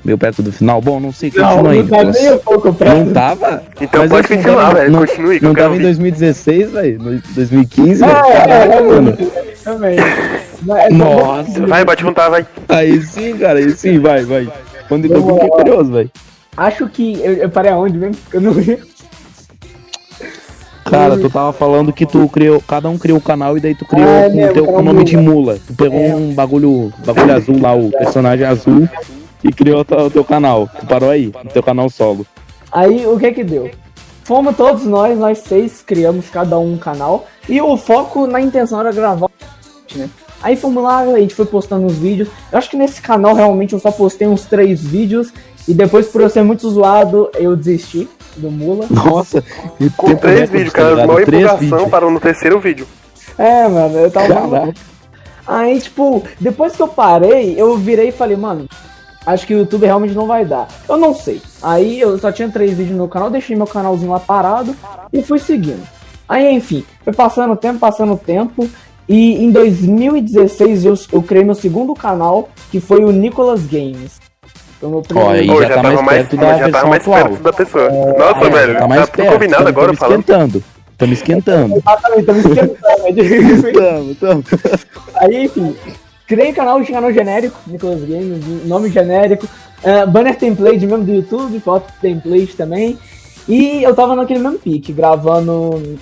meio perto do final. Bom, não sei, Não, continua aí. não tá nem um pouco pra Não tava? Então Mas pode não continuar, velho. não- Continue, Não tava em ouvir. 2016, velho? No 2015? É, velho? é, Caralho, é, mano. Também. Mas- Nossa. Vai, pode juntar, vai. Aí sim, cara, aí sim, vai, vai. Quando eu Vamos fiquei curioso, velho. Acho que. Eu, eu parei aonde mesmo? Eu não vi. Cara, tu tava falando que tu criou, cada um criou o canal e daí tu criou Ah, é com o teu canal com o nome de mula. mula. Tu pegou É. um bagulho, bagulho azul lá, o personagem azul, e criou o teu, canal. Tu parou aí, o teu canal solo. Aí o que que deu? Fomos todos nós, nós seis, criamos cada um um canal. E o foco na intenção era gravar, né? Aí fomos lá, a gente foi postando uns vídeos. Eu acho que nesse canal realmente eu só postei uns três vídeos. E depois, por eu ser muito zoado, eu desisti do Mula. Nossa, e Com três vídeos, tá cara. Maior Três empolgação parou no terceiro vídeo. É, mano, eu tava. Caraca. Aí, tipo, depois que eu parei, eu virei e falei, mano, acho que o YouTube realmente não vai dar. Eu não sei. Aí eu só tinha três vídeos no meu canal, deixei meu canalzinho lá parado e fui seguindo. Aí, enfim, foi passando o tempo, passando o tempo. E em 2016 eu, eu criei meu segundo canal, que foi o Nicolas Games. Foi o meu Ó, aí Pô, já tá mais perto da já tá versão mais atual. perto da pessoa. Nossa, É, velho, tá tá, mais tudo perto. combinado tamo- agora tamo falando. esquentando. Estamos esquentando. Exatamente, estamos esquentando. Tamo, tamo. Aí, enfim, criei canal de canal genérico, Nicolas Games, nome genérico, eh, banner template mesmo do YouTube, foto template também. E eu tava naquele mesmo pique, gravando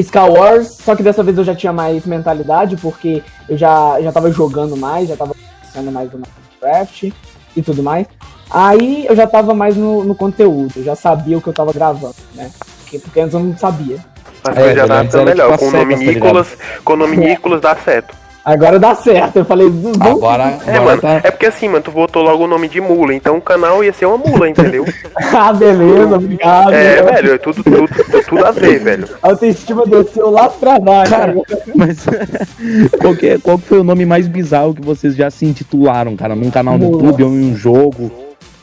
Star Wars, só que dessa vez eu já tinha mais mentalidade, porque eu já, já tava jogando mais, já tava pensando mais no Minecraft e tudo mais. Aí eu já tava mais no, no conteúdo, eu já sabia o que eu tava gravando, né? Porque, porque antes eu não sabia. Mas É, já ficando era melhor. Com o nome tá Nicolas, com o nome Nicolas dá certo. Agora dá certo, eu falei, vamos Agora, É, agora mano, tá. é porque assim, mano, tu botou logo o nome de mula, então o canal ia ser uma mula, entendeu? ah, beleza, obrigado. É, velho, é tudo, tudo, tudo a ver, velho. A autoestima desceu lá pra baixo. Cara, mas qual, que é- qual que foi o nome mais bizarro que vocês já se intitularam, cara? Num canal no Mula. YouTube ou em um jogo?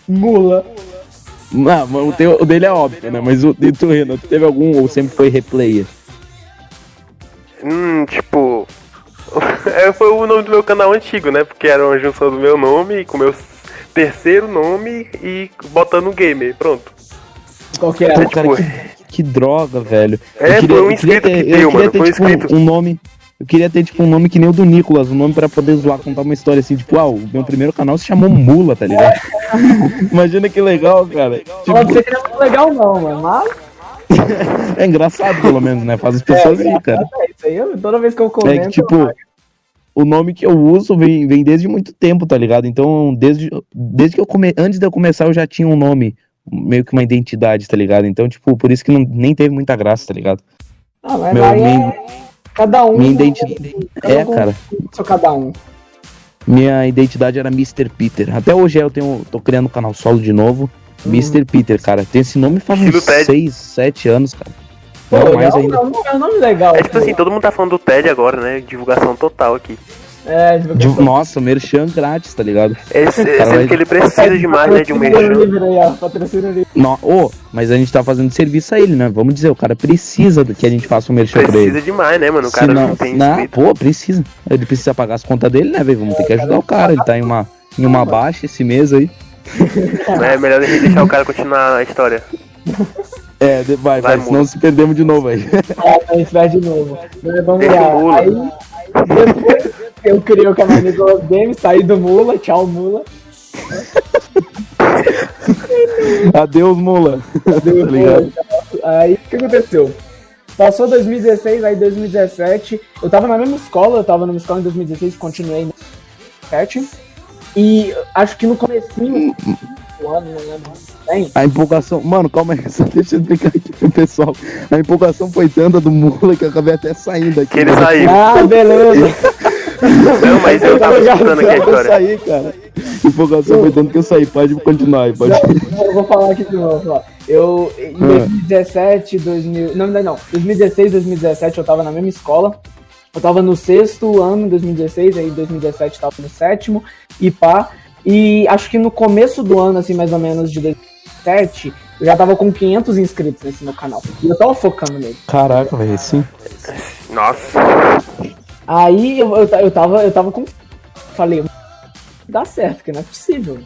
Mula. Não, mas o, teu- o dele é óbvio, né? Mas o de tu, Renan, tu teve algum ou sempre foi replayer? Hum, tipo. É, foi o nome do meu canal antigo, né? Porque era uma junção do meu nome com o meu terceiro nome e botando gamer, pronto. Qual que é? Pô, tipo, cara, que, que droga, velho. É, eu queria, foi um eu queria inscrito ter, que eu deu, queria mano, ter, foi um tipo, inscrito. um nome. Eu queria ter, tipo, um nome que nem o do Nicolas, um nome pra poder zoar, contar uma história assim, tipo, ah, o meu primeiro canal se chamou Mula, tá ligado? Imagina que legal, cara. Tipo, você que não é muito legal não, mano. Mas é engraçado, pelo menos, né? Faz as pessoas rir, cara. é aí, eu- toda vez que eu É comento. que, tipo, o nome que eu uso vem, vem desde muito tempo, tá ligado? Então, desde, desde que eu come... antes de eu começar, eu já tinha um nome, meio que uma identidade, tá ligado? Então, tipo, por isso que não, nem teve muita graça, tá ligado? Ah, mas Meu, aí minha, é... cada um. Minha identidade. É, cara. Sou cada um. Minha identidade era Mr. Peter. Até hoje eu tenho, tô criando um canal solo de novo. Hum. Mr. Peter, cara. Tem esse nome faz uns 6, 7 anos, cara. Pô, não, mais ainda. é um nome legal. É tipo assim, todo mundo tá falando do TED agora, né? Divulgação total aqui. É, divulgação. Nossa, merchan grátis, tá ligado? Esse, sendo que ele precisa demais, né, de um merchan. No, oh, mas a gente tá fazendo serviço a ele, né? Vamos dizer, o cara precisa que a gente faça um merchan precisa pra ele. Precisa demais, né, mano? O cara não, não tem não, Pô, precisa. Ele precisa pagar as contas dele, né, velho? Vamos ter que ajudar o cara. Ele tá em uma, em uma baixa esse mês aí. É melhor a gente deixar o cara continuar a história. É, vai, vai, vai senão se perdemos de novo aí. É, a gente vai de novo. Mas vamos lá. Aí, aí, depois eu criei o canal do Game, saí do Mula, tchau Mula. Adeus, Mula. Adeus, tá Mula. Aí, o que aconteceu? Passou 2016, aí 2017. Eu tava na mesma escola, eu tava mesma escola em 2016, continuei em 2017. E acho que no começo hum, hum lembro. A empolgação. Mano, calma aí, só deixa eu explicar aqui pro pessoal. A empolgação foi tanta do Mula que eu acabei até saindo aqui. Que ele saiu. Ah, beleza. não, mas eu tava escutando aqui a história. Eu saí, cara. Empolgação foi tanto que eu saí. Pode continuar aí, pode. Não, eu vou falar aqui de novo, ó. Eu, em ah. 2017, 2000. Não, não, não. 2016, 2017, eu tava na mesma escola. Eu tava no sexto ano, 2016, aí 2017 tava no sétimo, e pá. E acho que no começo do ano, assim, mais ou menos, de 2017, eu já tava com 500 inscritos nesse meu canal. E eu tava focando nele. Caraca, velho, sim. Nossa. Aí eu, eu, eu, tava, eu tava com. Falei, dá certo, porque não é possível.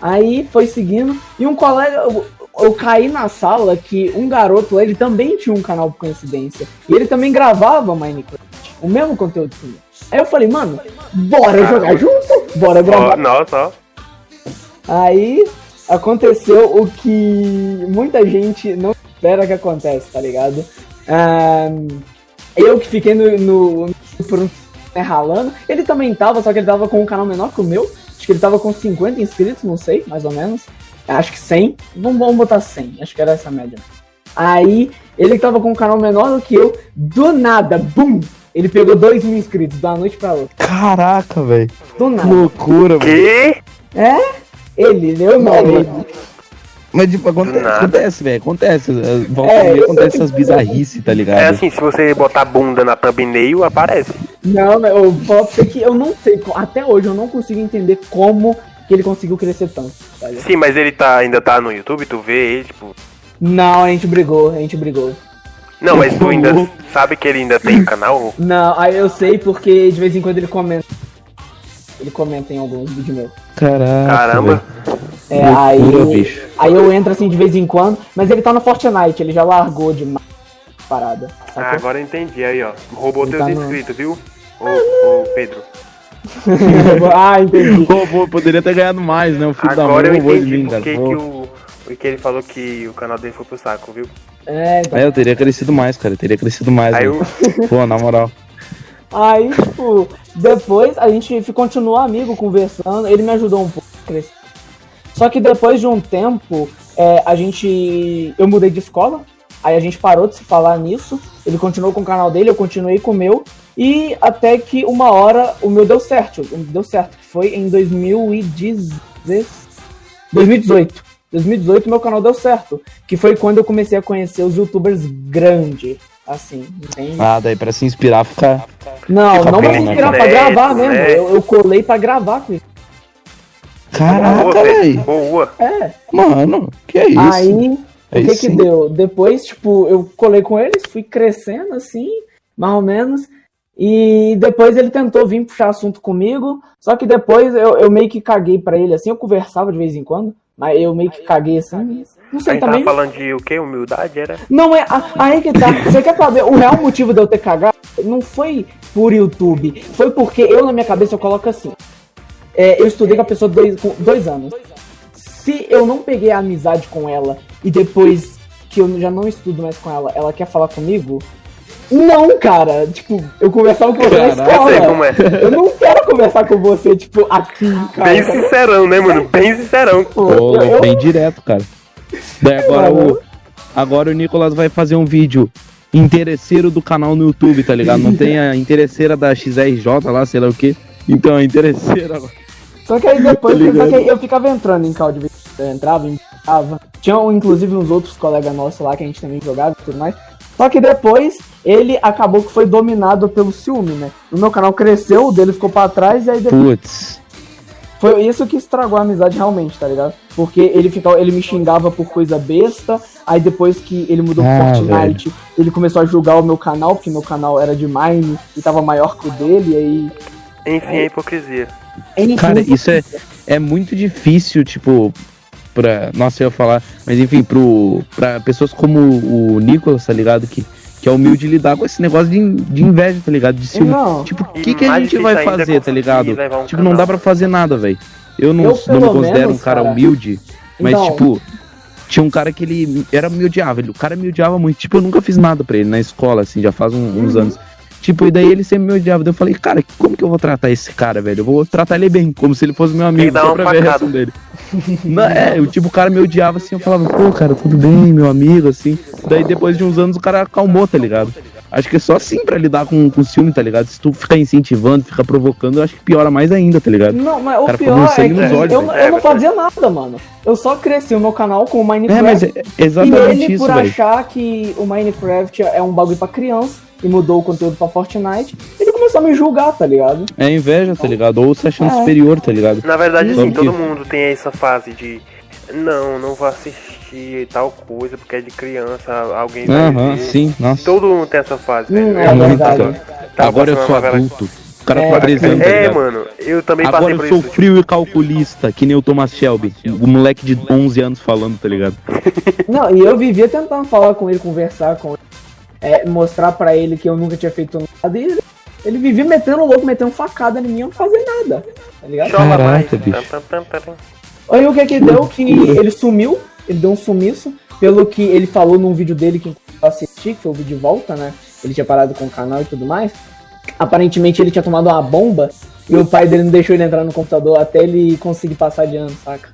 Aí foi seguindo. E um colega. Eu, eu caí na sala que um garoto, ele também tinha um canal por coincidência. E ele também gravava Minecraft o mesmo conteúdo que eu. Aí eu falei, mano, bora jogar junto, bora gravar. Oh, nossa. Aí aconteceu o que muita gente não espera que acontece, tá ligado? Um, eu que fiquei no, no, por um né, ralando, ele também tava, só que ele tava com um canal menor que o meu. Acho que ele tava com 50 inscritos, não sei, mais ou menos. Acho que 100. Vamos, vamos botar 100, acho que era essa média. Aí, ele tava com um canal menor do que eu, do nada, bum! Ele pegou 2 mil inscritos da noite pra outra. Caraca, velho. Do nada. Que loucura, velho. Que? É? Ele, eu não. Ele. Mas, tipo, acontece, acontece velho. Acontece. Volta é, acontece essas bizarrices, tá ligado? É assim, se você botar bunda na thumbnail, aparece. Não, eu vou pra você que eu não sei. Até hoje eu não consigo entender como que ele conseguiu crescer tanto. Tá Sim, mas ele tá, ainda tá no YouTube, tu vê ele, tipo. Não, a gente brigou, a gente brigou. Não, mas tu ainda sabe que ele ainda tem canal? Não, aí eu sei porque de vez em quando ele comenta. Ele comenta em alguns vídeos meus. Caraca. Caramba. É, aí, aí eu entro assim de vez em quando, mas ele tá no Fortnite, ele já largou de parada. Ah, agora eu entendi aí, ó. Roubou ele teus tá inscritos, viu? Ô, ô Pedro. ah, entendi. Roubou, poderia ter ganhado mais, né? O filho agora da mãe roubou de mim, cara. Que o, porque ele falou que o canal dele foi pro saco, viu? É, então... é eu teria crescido mais, cara. Eu teria crescido mais. Aí eu... Pô, na moral. Aí, tipo, depois a gente continuou amigo, conversando. Ele me ajudou um pouco a crescer. Só que depois de um tempo, é, a gente. Eu mudei de escola. Aí a gente parou de se falar nisso. Ele continuou com o canal dele, eu continuei com o meu. E até que uma hora o meu deu certo. Deu certo. Foi em 2018. 2018 meu canal deu certo. Que foi quando eu comecei a conhecer os youtubers grandes. Assim, entende? Ah, daí pra se inspirar ficar. Não, fica não pra se inspirar, pra gravar mesmo. É. Eu, eu, colei pra gravar com. Caraca, velho. Boa. É. Mano, que é isso? Aí, é o que que deu? Depois, tipo, eu colei com eles, fui crescendo assim, mais ou menos. E depois ele tentou vir puxar assunto comigo, só que depois eu, eu meio que caguei para ele, assim, eu conversava de vez em quando. Mas eu meio que caguei assim. Não sei também. tava falando de o que? Humildade era? Não, é. Aí que tá. Você quer saber? O real motivo de eu ter cagado não foi por YouTube. Foi porque eu, na minha cabeça, eu coloco assim. É, eu estudei com a pessoa dois, com dois anos. Se eu não peguei a amizade com ela e depois que eu já não estudo mais com ela, ela quer falar comigo, Não, cara, tipo, eu conversava com você na escola. Eu sei como é. Eu não quero conversar com você, tipo, aqui, cara. Bem sincerão, né, mano? Bem sincerão. Pô, eu- eu- bem direto, cara. Daí agora Mano. o, agora o Nicolas vai fazer um vídeo interesseiro do canal no YouTube, tá ligado? Não tem a interesseira da XRJ lá, sei lá o que. Então, a interesseira agora. Só que aí depois Tá ligado. só que aí eu ficava entrando em call de vez. Eu entrava, entrava. Tinha inclusive uns outros colegas nossos lá que a gente também jogava e tudo mais. Só que depois ele acabou que foi dominado pelo ciúme, né? O meu canal cresceu, o dele ficou pra trás e aí depois Putz. foi isso que estragou a amizade realmente, tá ligado? Porque ele ficava, ele me xingava por coisa besta, aí depois que ele mudou pro Ah, Fortnite, ele começou a julgar o meu canal, porque meu canal era de Mine e tava maior que o dele, e aí. Enfim, a hipocrisia. Enfim, Cara, isso é, é muito difícil, tipo, pra. Nossa, eu ia falar, mas enfim, pro, pra pessoas como o Nicolas, tá ligado? Que, que é humilde lidar com esse negócio de, de inveja, tá ligado? De ciúme. Não. Tipo, o que, que a gente vai é fazer, tá ligado? um Tipo, não dá pra fazer nada, velho. Eu não, Eu, não me considero menos, um cara, cara, humilde, mas, então- tipo, tinha um cara que ele era me odiava. Ele, o cara me odiava muito. Tipo, eu nunca fiz nada pra ele na escola, assim, já faz um- uns Uhum. anos. Tipo, e daí ele sempre me odiava. Daí eu falei, cara, como que eu vou tratar esse cara, velho? Eu vou tratar ele bem, como se ele fosse meu amigo, só pra ver a reação dele. Não, é, eu, tipo, o cara me odiava assim, eu falava, pô, cara, tudo bem, meu amigo, assim. Daí depois de uns anos o cara acalmou, tá ligado? Acho que é só assim pra lidar com, com ciúme, tá ligado? Se tu ficar incentivando, ficar provocando, eu acho que piora mais ainda, tá ligado? Não, mas o Cara, pior é que nos olhos, eu, eu É, não fazia nada, mano. Eu só cresci o meu canal com o É, Minecraft. mas é e exatamente ele, isso, por velho. achar que o Minecraft é um bagulho pra criança e mudou o conteúdo pra Fortnite, ele começou a me julgar, tá ligado? É inveja, tá ligado? Ou se achando É. superior, tá ligado? Na verdade, assim, que- todo mundo tem essa fase de. Não, não vou assistir tal coisa porque é de criança, alguém vai Aham, ver. sim, nossa. Todo mundo tem essa fase, Hum, velho. é Eu muito, cara. tava Agora eu sou adulto. O cara É, com 13 anos, tá É, ligado? mano, eu também Agora passei eu por sou isso. tipo, frio e calculista, que nem o Thomas Shelby. O moleque de 11 anos falando, tá ligado? Não, e eu vivia tentando falar com ele, conversar com ele, é, mostrar pra ele que eu nunca tinha feito nada. E ele, ele vivia metendo louco, metendo facada em mim, eu não fazia nada. Tá ligado? Caraca, mais. bicho. Aí o que que deu? Que ele sumiu, ele deu um sumiço, pelo que ele falou num vídeo dele que eu assisti, que foi o vídeo de volta, né? Ele tinha parado com o canal e tudo mais. Aparentemente ele tinha tomado uma bomba e o pai dele não deixou ele entrar no computador até ele conseguir passar de ano, saca?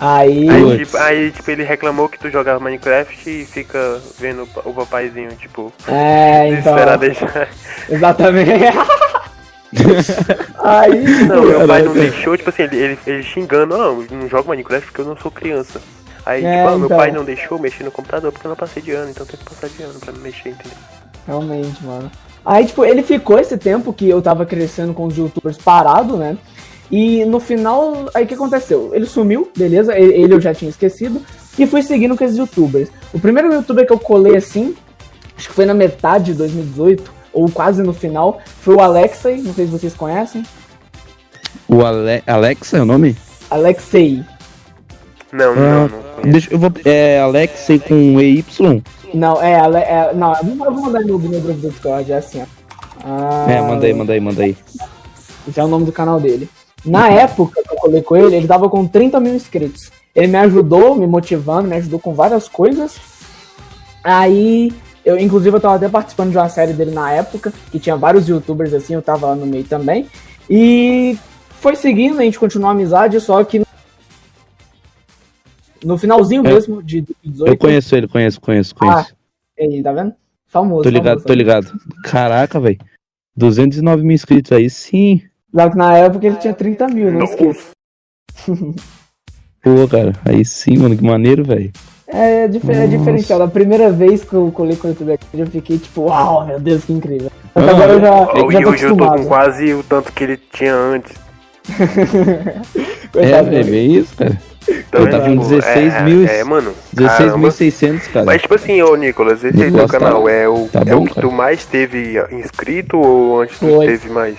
Aí. Aí, tipo, aí, tipo, ele reclamou que tu jogava Minecraft e fica vendo o pa- o papaizinho, tipo, É, então. desesperado deixar. Exatamente. Aí. Não, meu pai não deixou, tipo assim, ele, ele, ele xingando, não, eu não jogo Minecraft porque eu não sou criança. Aí, É, tipo, ah, meu então. pai não deixou mexer no computador porque eu não passei de ano, então tem que passar de ano pra me mexer, entendeu? Realmente, mano. Aí, tipo, ele ficou esse tempo que eu tava crescendo com os youtubers parado, né? E no final, aí o que aconteceu? Ele sumiu, beleza? Ele, ele eu já tinha esquecido. E fui seguindo com esses youtubers. O primeiro youtuber que eu colei assim, acho que foi na metade de 2018, ou quase no final, foi o Alexei. Não sei se vocês conhecem. O Ale Alexa é o nome? Alexei. Não, Ah, não, não. Deixa, eu vou. É Alexei com EY? Não, é, Ale- é não, eu vou mandar no, no grupo do Discord, é assim, ó. Ah, É, manda aí, manda aí, manda aí. Esse é o nome do canal dele. Na época que eu colei com ele, ele tava com 30 mil inscritos. Ele me ajudou, me motivando, me ajudou com várias coisas. Aí, eu, inclusive, eu tava até participando de uma série dele na época, que tinha vários youtubers assim, eu tava lá no meio também. E foi seguindo, a gente continuou a amizade, só que no finalzinho É. mesmo de 2018. Eu conheço ele, conheço, conheço, conheço. Aí, tá vendo? Famoso. tô ligado, famoso. tô ligado. Caraca, velho. 209 mil inscritos aí, sim. Só que na época ele tinha 30 mil, não esqueça. Pô, cara, aí sim, mano, que maneiro, velho. É, difer é Nossa. diferencial. A primeira vez que eu colei com o YouTube aqui, eu fiquei tipo, uau, meu Deus, que incrível. Mas Ah, agora eu já, Ó, já E tô hoje eu tô com quase o tanto que ele tinha antes. É, Coitado é dele. bem isso, cara. Então, Eu tava com tipo, 16 é, mil- É, mano. caramba. 16.600, cara. Mas tipo assim, ô Nicolas, esse aí do tá- canal é o, tá é bom, o que cara. tu mais teve inscrito ou antes tu Foi. teve mais?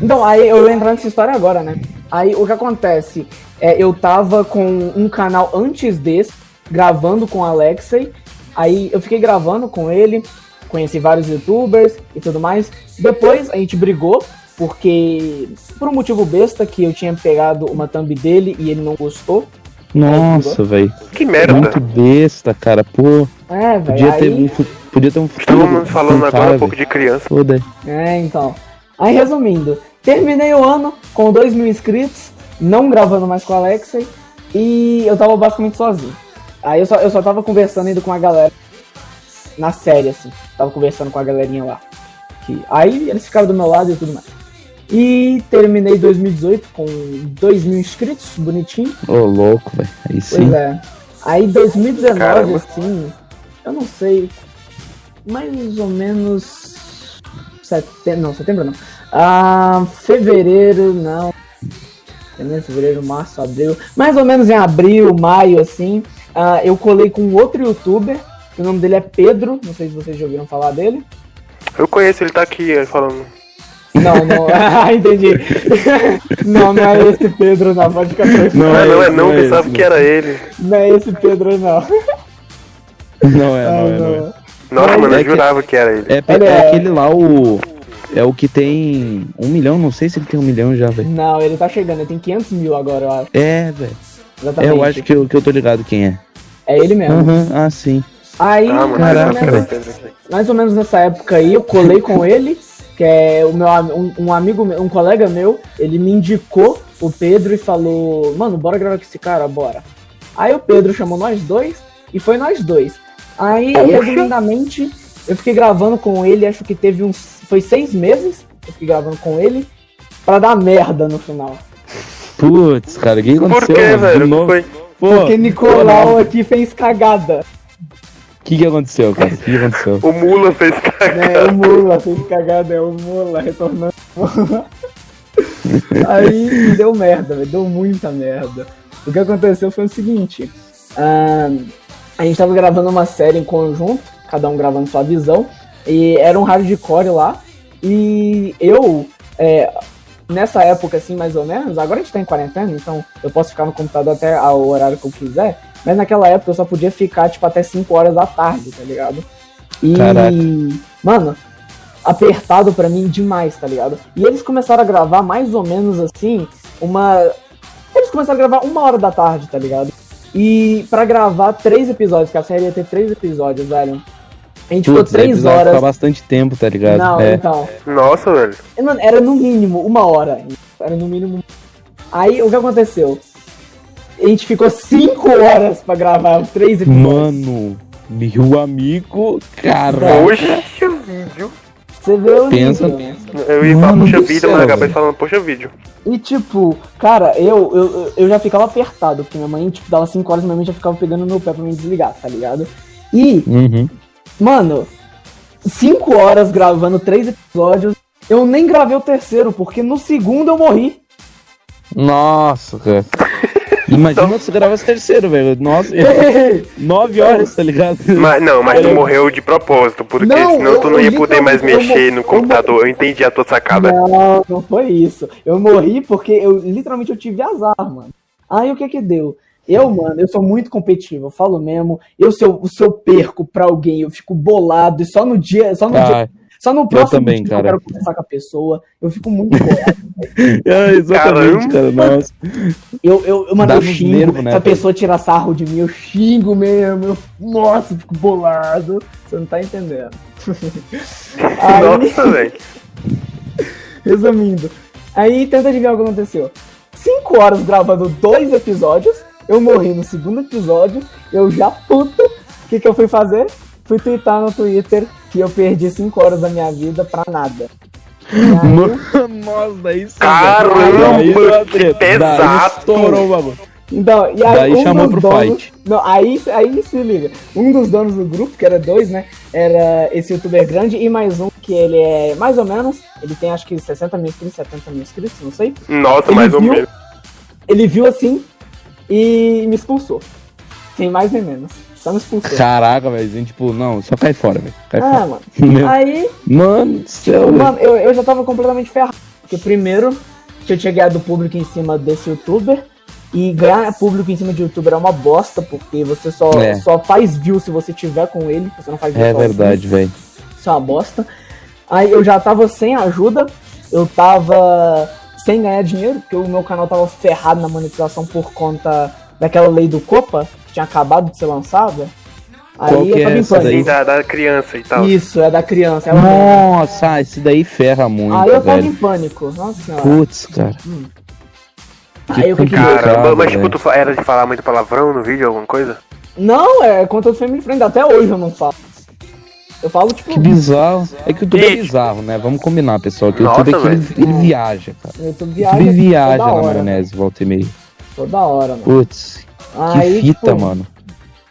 Então, aí eu vou entrar nessa história agora, né? Aí o que acontece? É, eu tava com um canal antes desse, gravando com o Alexei. Aí eu fiquei gravando com ele, conheci vários youtubers e tudo mais. Depois a gente brigou, porque por um motivo besta que eu tinha pegado uma thumb dele e ele não gostou. Nossa, velho. Que merda. Muito besta, cara. Pô, É, velho. podia ter. Aí, Podia ter um filho. Estávamos falando com um agora cara, um pouco de criança. Foda. É, então. Aí, resumindo, terminei o ano com 2 mil inscritos, não gravando mais com o Alexei, e eu tava basicamente sozinho. Aí eu só, eu só tava conversando ainda com a galera na série, assim. Tava conversando com a galerinha lá. Que, aí eles ficaram do meu lado e tudo mais. E terminei 2018 com 2 mil inscritos, bonitinho. Ô, louco, velho. Aí sim. Pois é. Aí 2019, Caramba. assim, eu não sei, mais ou menos setembro, não, setembro não. Ah, fevereiro, não. Janeiro, fevereiro, março, abril. Mais ou menos em abril, maio, assim. ah, eu colei com outro youtuber, que o nome dele é Pedro, não sei se vocês já ouviram falar dele. Eu conheço, ele tá aqui falando. Não, não, ah, entendi. não, não é esse Pedro, não, pode ficar tranquilo. Não é não é não, não é pensava esse, que era ele. Não é esse Pedro, não. Não é, Ah, não é, não é. Nossa, Mas mano, é eu que- jurava que era ele. É, é é- aquele lá, o. É o que tem um milhão, não sei se ele tem um milhão já, velho. Não, ele tá chegando, ele tem 500 mil agora, eu acho. É, velho. É, Exatamente. eu acho que eu, que eu tô ligado quem é. É ele mesmo. Aham, ah, sim. Aí, Ah, mano, mais, Caraca, ou menos, mais ou menos nessa época aí, eu colei com ele, que é o meu um, um amigo, meu- um colega meu, ele me indicou o Pedro e falou, mano, bora gravar com esse cara, bora. Aí o Pedro chamou nós dois e foi nós dois. Aí, Poxa. resumidamente, eu fiquei gravando com ele, acho que teve uns. Foi seis meses, eu fiquei gravando com ele, pra dar merda no final. Putz, cara, o que Por aconteceu? mano? De velho? Novo? foi? Pô, Porque Nicolau aqui fez cagada. o que, que aconteceu, cara? O que, que aconteceu? O Mula fez cagada. né? O Mula fez cagada, é o Mula retornando. Aí deu merda, velho, deu muita merda. O que aconteceu foi o seguinte: ahn, a gente tava gravando uma série em conjunto, cada um gravando sua visão, e era um hardcore lá. E eu, é, nessa época, assim, mais ou menos, agora a gente tá em quarentena, então eu posso ficar no computador até o horário que eu quiser, mas naquela época eu só podia ficar, tipo, até 5 horas da tarde, tá ligado? E, Caraca. mano, apertado pra mim demais, tá ligado? E eles começaram a gravar mais ou menos assim, uma. Eles começaram a gravar uma hora da tarde, tá ligado? E pra gravar três episódios, que a série ia ter três episódios, velho. A gente ficou Putz, aí três precisava horas. ficar bastante tempo, tá ligado? Não, é. então. Nossa, velho. Mano, era no mínimo uma hora. Era no mínimo. Aí o que aconteceu? A gente ficou cinco horas pra gravar três episódios. Mano, meu amigo, cara. Poxa vídeo. Você vê o Pensa- nível. Eu ia falar vida, céu, mas acabei falando poxa vídeo. E tipo, cara, eu, eu, eu já ficava apertado, porque minha mãe, tipo, dava 5 horas e minha mãe já ficava pegando no meu pé pra me desligar, tá ligado? E, Uhum. mano, 5 horas gravando três episódios, eu nem gravei o terceiro, porque no segundo eu morri. Nossa, cara. Imagina se gravasse terceiro, velho. Nossa, nove horas, tá ligado? Mas, não, mas tu Eu- morreu de propósito, porque Não, senão tu não ia poder mais mexer no computador. Eu entendi a tua sacada. Não, não foi isso. Eu morri porque eu literalmente eu tive azar, mano. Aí o que que deu? Eu, mano, eu sou muito competitivo, eu falo mesmo. Eu, se eu, se eu perco pra alguém, eu fico bolado, e só no dia, só no dia, Ah, só no próximo também, dia que cara. eu quero conversar com a pessoa, eu fico muito bolado. é, exatamente, cara. Nossa. Eu, eu, eu, mano, eu xingo, nervos, né, se a pessoa tira sarro de mim, eu xingo mesmo, eu, nossa, eu fico bolado. Você não tá entendendo. Aí, Nossa, velho. Resumindo. Aí tenta adivinhar o que aconteceu. Cinco horas gravando dois episódios. Eu morri no segundo episódio. Eu já puto. O que, que eu fui fazer? Fui twittar no Twitter que eu perdi cinco horas da minha vida pra nada. Aí, Nossa, daí sim. Caramba, deu uma que pesado. estourou bagulho. então, e aí, Daí um chamou dos pro donos, fight. Não, aí, aí se liga. Um dos donos do grupo, que era dois, né? Era esse youtuber grande e mais um que ele é mais ou menos. Ele tem acho que 60 mil inscritos, 70 mil inscritos, não sei. Nossa, Ele mais ou viu? menos. Ele viu assim e me expulsou. Sem mais nem menos. Só me expulsou. Caraca, velho. Tipo, não, só cai fora, velho. Cai Ah, mano. fora. Meu- Aí, Mano do céu, mano, eu, eu já tava completamente ferrado. Porque primeiro, que eu tinha ganhado público em cima desse youtuber. E ganhar público em cima de youtuber é uma bosta, porque você só, É. só faz view se você tiver com ele. Você não faz view É verdade, velho. Isso é uma bosta. Aí eu já tava sem ajuda, eu tava sem ganhar dinheiro, porque o meu canal tava ferrado na monetização por conta daquela lei do Copa, tinha acabado de ser lançada. Qual Aí que eu é tava em essa daí? pânico. Da, da criança e tal. Isso, é da criança. Ela Nossa, esse daí ferra muito, Aí eu tava em velho. pânico. Nossa senhora. Putz, cara. Aí o que que deu? complicado, Caramba, mas tipo, velho. tu era de falar muito palavrão no vídeo, alguma coisa? Não, é contra o Family Friend. Até hoje eu não falo. Eu falo, tipo, Que bizarro. É que o YouTube é bizarro, né? Vamos combinar, pessoal. Que o YouTube é que ele, velho. ele viaja, cara. eu O viaja YouTube viaja toda na hora, maionese, volta e meia. Toda hora, mano. Putz, Aí, que fita, tipo, mano.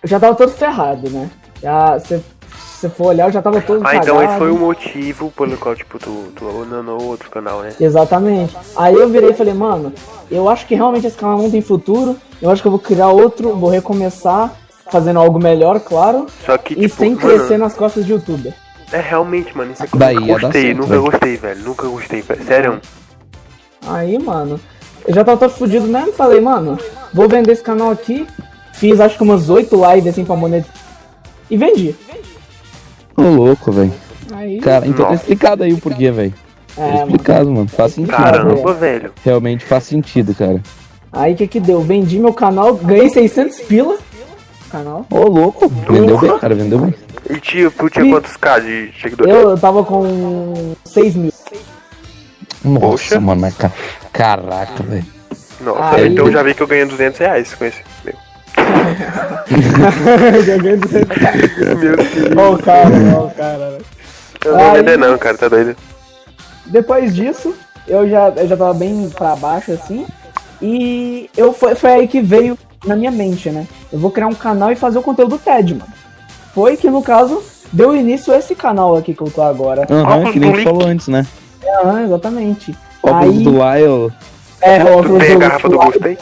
Eu já tava todo ferrado, né? Já, se você for olhar, eu já tava todo Ah, então cagado. esse foi o motivo pelo qual, tipo, tu, tu abandonou outro canal, né? Exatamente. Aí eu virei e falei, mano, eu acho que realmente esse canal não tem futuro. Eu acho que eu vou criar outro, vou recomeçar, fazendo algo melhor, claro. Só que, E tipo, sem mano, crescer nas costas de youtuber. é realmente, mano, isso aqui eu Daí nunca gostei, certo, nunca velho. gostei, velho, nunca gostei, velho, sério. Aí, mano, eu já tava todo fudido mesmo. Falei, mano, vou vender esse canal aqui. Fiz acho que umas oito lives assim pra monetizar. E vendi. Ô, louco, velho. Cara, então tá Nossa. explicado aí o porquê, velho. Tá é, mano. explicado, mano. Faz sentido. Caramba, velho. Realmente faz sentido, cara. Aí o que que deu? Vendi meu canal, ganhei 600 pila. Canal. Ô, louco. Vendeu bem, cara. Vendeu bem. E tio, tu tinha E- quantos K de seguidor? Eu, eu tava com 6 mil. Nossa, Poxa. mano. Mas ca... Caraca, velho. Nossa, Aí- então eu já vi que eu ganhei 200 reais com esse. Meu, meu Deus. Ó o cara, ó o cara. né? Eu não vou Aí- vender não, cara, tá doido? Depois disso, eu já, eu já tava bem pra baixo assim. E eu foi, foi aí que veio na minha mente, né? Eu vou criar um canal e fazer o conteúdo do TED, mano. Foi que no caso deu início a esse canal aqui que eu tô agora. Aham, Óculos que nem tu falou antes, né? Ah, exatamente. Óculos Aí- do Lyle. É, óculos tem a do- garrafa do gostei?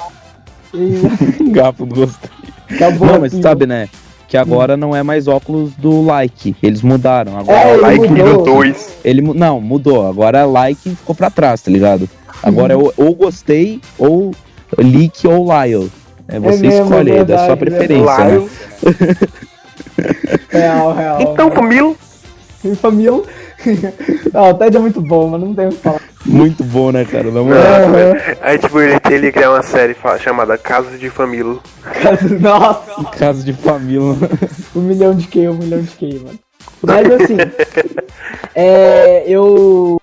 E- Garfo do gosto. Acabou Não, mas sabe, né? Que agora não é mais óculos do like. Eles mudaram. Agora É, é ele like. Mudou. nível 2. Ele não, mudou. Agora like ficou pra trás, tá ligado? Agora é ou, ou gostei, ou leak ou Lyle. É, você mesmo, escolhe aí, da sua preferência, né? Real, real. Então, família. Família. ah, o TED é muito bom, mas não tem o que falar. Muito bom, né, cara? Na moral. Velho. Aí, tipo, ele, ele ia criar uma série chamada Casos de Família. Nossa, Caso de família. um milhão de K, um milhão de K, mano. Mas assim, é, eu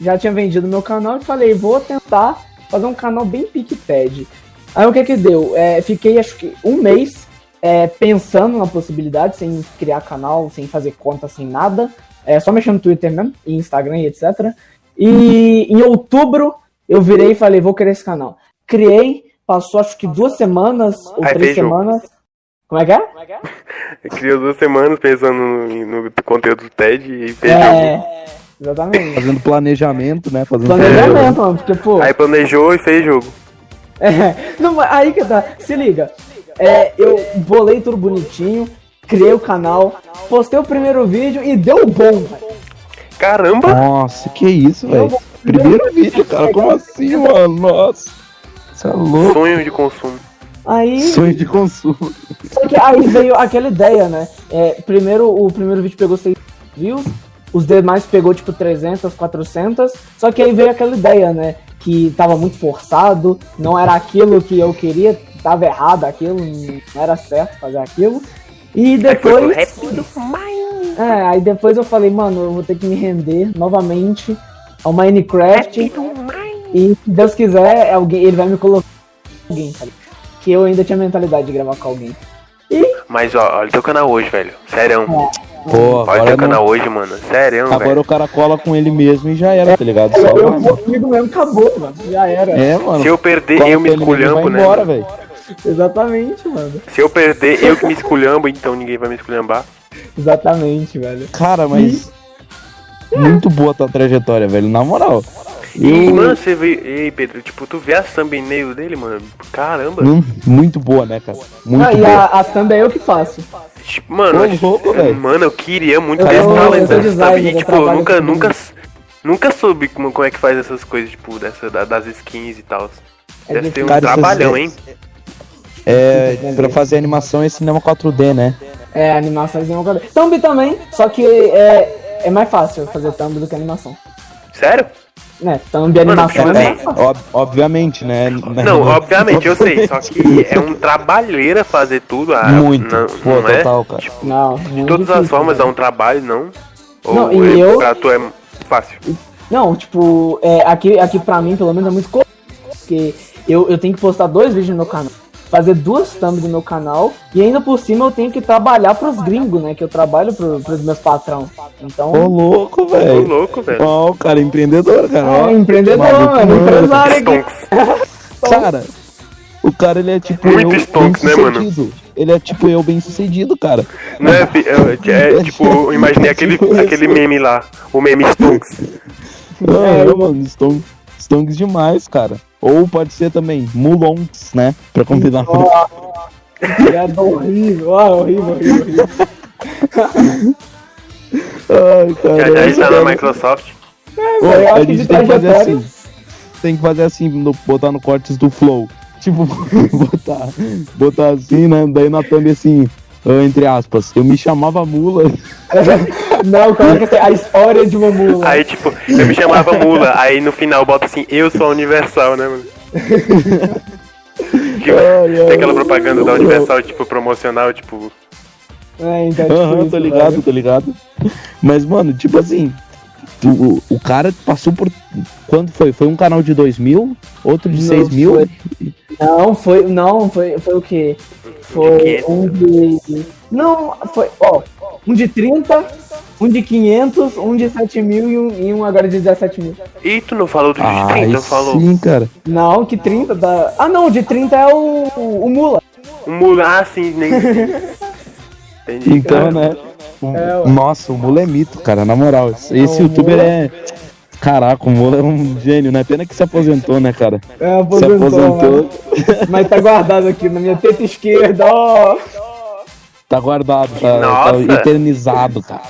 já tinha vendido meu canal e falei, vou tentar fazer um canal bem pique TED. Aí o que que deu? É, fiquei acho que um mês é, pensando na possibilidade, sem criar canal, sem fazer conta, sem nada. É, só mexendo no Twitter mesmo, e Instagram e etc. E em outubro eu virei e falei, vou criar esse canal. Criei, passou acho que duas semanas ou Aí três semanas. Como é que é? Ele criou duas semanas pensando no, no conteúdo do TED e fez jogo. É, exatamente. Fazendo planejamento, né? Fazendo Planejamento, mano, porque, pô. Aí planejou e fez jogo. É, não, mas aí que tá. Se liga. É, eu bolei tudo bonitinho, criei o canal, postei o primeiro vídeo e deu bom, velho. Caramba! Nossa, que isso, velho. Primeiro vídeo, cara. Como assim, mano? Nossa. Você é louco. Sonho de consumo. Aí, Sonho de consumo. só que aí veio aquela ideia, né? É, primeiro, o primeiro vídeo pegou 6 views, os demais pegou tipo 300, 400. Só que aí veio aquela ideia, né? Que tava muito forçado, não era aquilo que eu queria, tava errado aquilo, não era certo fazer aquilo. E Aí foi depois. rap do. É, aí depois eu falei, mano, eu vou ter que me render novamente ao Minecraft. E se Deus quiser, alguém, ele vai me colocar com alguém, cara. Que eu ainda tinha mentalidade de gravar com alguém. Mas ó, olha teu canal hoje, velho. Sério. Pô, Olha agora, teu não- canal hoje, mano. Sério, agora velho. o cara cola com ele mesmo e já era, tá ligado? Só Eu, eu comigo mesmo, acabou, mano. Já era. É, mano. Se eu perder, Cola eu me e esculhambo, né? embora, velho. Exatamente, mano. Se eu perder, eu que me esculhambo, então ninguém vai me esculhambar. Exatamente, velho. Cara, mas. Muito boa tua trajetória, velho. Na moral. E, Eu- mano, você vê. Ei, Pedro, tipo, tu vê a thumbnail dele, mano? Caramba. Hum, muito boa, né, cara? Muito Ah, e boa. a, as thumb é eu que faço. Tipo, mano, Ô, eu- mano, eu queria muito Eu designer, thumb. E, tipo, eu nunca, nunca, nunca soube como, como é que faz essas coisas, tipo, dessa, da- das skins e tal. É Deve ter um. Cara, trabalhão, é- hein? É, pra fazer animação é cinema 4D, né? É, animações em uma coisa. Thumb também, só que é, é mais fácil fazer thumb do que animação. Sério? né, thumb de animação Mano, é, tipo mais fácil. Ob- obviamente, né? Não, obviamente, eu sei, só que é um trabalheira fazer tudo. Ah, Muito. Não, Pô, não é? total, cara. Não, De todas as difícil, formas, velho. é um trabalho, não? Ou Não, e é- eu- pra tu é fácil? Não, tipo, é, aqui, aqui pra mim, pelo menos, é muito. Porque eu, eu tenho que postar dois vídeos no meu canal. Fazer duas thumbs no meu canal. E ainda por cima eu tenho que trabalhar pros gringos, né? Que eu trabalho pro, pros meus patrão. Então. Ô, louco, velho. louco, velho. Ó, o cara, empreendedor, cara. ó. é, empreendedor, Maluco, mano, mano. empresário. Cara, o cara, ele é tipo Muito eu stonks, né, mano? Ele é tipo eu bem sucedido, cara. Não é, fi- é, é, tipo, eu imaginei aquele, aquele meme lá, o meme Stonks. Ah, É, eu, mano, stonks, stonks demais, cara. Ou pode ser também mulongs, né? Pra combinar. Ó, piada horrível, ó, horrível, horrível, horrível. Ai, cara. Já já está na Microsoft. Ô, eu a gente de tem que fazer assim. Tem que fazer assim, no- botar no cortes do flow. Tipo, botar, botar assim, né? Daí na thumb assim, ah, entre aspas, eu me chamava mula. Não, coloca assim, a história de uma mula. Aí, tipo, eu me chamava Mula, aí no final bota assim, eu sou a Universal, né, mano? Ai, Tem aquela propaganda da. Universal, tipo, promocional, tipo. É, então, tipo Aham, isso, tô ligado, velho. tô ligado. Mas, mano, tipo assim, o, o cara passou por. Quando foi? Foi um canal de 2 mil, outro de Não, 6 mil. foi- Não, foi. Não, foi, foi o quê? Foi 500. um de. Não, foi. Ó, um de 30, um de 500, um de 7 mil e um, e um agora de 17 mil. E tu não falou do de Ah, 30, aí falou. sim, cara. Não, que 30 da. Ah, não, o de 30 é o, o, o Mula. O Mula, ah, sim, nem. Entendi. Então, né? É, ué. nossa, o Mula é mito, cara, na moral. Esse, esse o youtuber Mula- é. Caraca, o Mula é um gênio, né? Pena que se aposentou, né, cara? É, Se aposentou, aposentou. mano. Mas tá guardado aqui na minha teta esquerda, ó. Tá guardado, tá, tá eternizado, cara.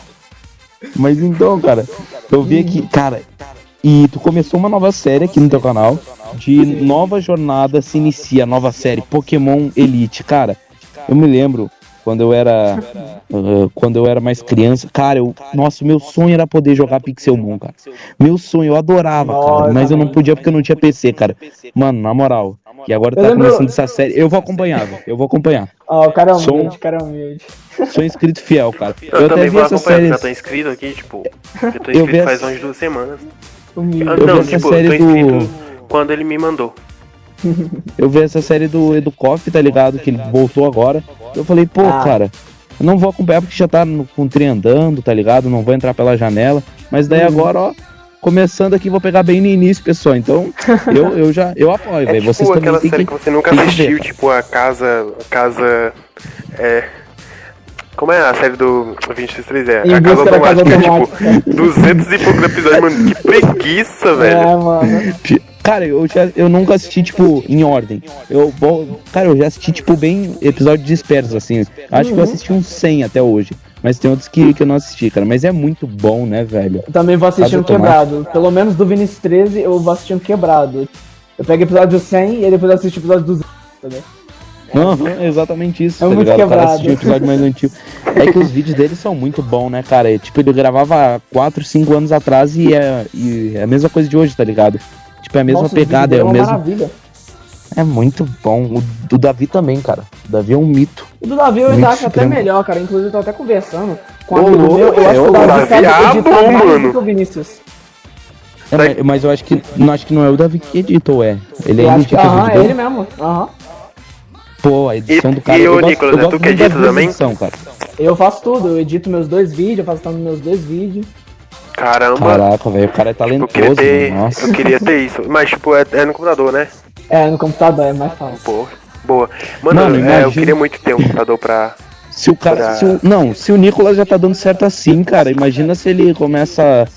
Mas então, cara, eu vi aqui, cara, e tu começou uma nova série aqui no teu canal, de nova jornada se inicia, nova série, Pokémon Elite, cara. Eu me lembro quando eu era ah, quando eu era mais criança, cara, eu, nossa, meu sonho era poder jogar Pixelmon, cara. Meu sonho, eu adorava, cara, mas eu não podia porque eu não tinha PC, cara. Mano, na moral. E agora Eu tá começando essa série. Eu vou acompanhar, velho. Eu vou acompanhar. Ó, o cara é Som. humilde, cara é humilde. Sou inscrito fiel, cara. Eu, Eu, até também vi vou essa acompanhar, série. já tô inscrito aqui, tipo. Eu tô Eu vi inscrito faz essa- umas duas semanas. Humilde. Ah, vi não, essa tipo, eu série tô inscrito do- quando ele me mandou. Eu vi essa série do Educoff, tá ligado? Que ele voltou agora. Eu falei, pô, Ah. cara, eu não vou acompanhar porque já tá no, com o trem andando, tá ligado? Não vou entrar pela janela. Mas daí Uhum. agora, ó, começando aqui, vou pegar bem no início, pessoal. Então, eu, eu já eu apoio, É velho. tipo Vocês aquela série que. que você nunca assistiu, ver. tipo a casa. A casa. É. Como é a série do 23 é? A casa da casa automática, automática. tipo, 200 e poucos episódios, mano. Que preguiça, velho. É, mano. Cara, eu, já, eu nunca assisti, tipo, em ordem. Eu vou. Cara, eu já assisti, tipo, bem episódios dispersos, assim. Acho Uhum. que eu assisti uns 100 até hoje. Mas tem outros que, que eu não assisti, cara. Mas é muito bom, né, velho? Eu também vou assistindo Casa automática. quebrado. Pelo menos do Vinicius 13 eu vou assistindo quebrado. Eu pego episódio 100 e depois eu assisto episódio 200. Entendeu? Aham, exatamente isso. É tá muito ligado? O cara quebrado. o episódio mais antigo. É que os vídeos dele são muito bons, né, cara? E, tipo, ele gravava 4, 5 anos atrás e é, e é a mesma coisa de hoje, tá ligado? É a mesma Nossa, pegada, é o mesmo. maravilha. É muito bom. O do Davi também, cara. O Davi é um mito. O do Davi eu ainda acho até melhor, cara. Inclusive eu tô até conversando com um amigo louco, meu. Eu acho que é, o o Davi sabe é editar bom, mais mano. do que o Vinícius. É, mas, mas eu acho que não acho que não é o Davi que edita, ou é? Ele Eu acho que aham, é ele mesmo. Aham. Pô, a edição E- do cara. e, eu ô, gosto- Nicolas, eu é tu que edita também? edição, cara. Eu faço tudo, eu edito meus dois vídeos, eu faço tanto meus dois vídeos. Caramba. Caraca, velho, o cara é eu queria talentoso, ter. Eu queria ter isso. Mas, tipo, é, é no computador, né? É, no computador é mais fácil. Pô, boa. Mano, Mano, é, eu queria muito ter um computador pra. Se o cara. Pra- Se o, não, se o Nicolas já tá dando certo assim, cara, imagina se ele começa.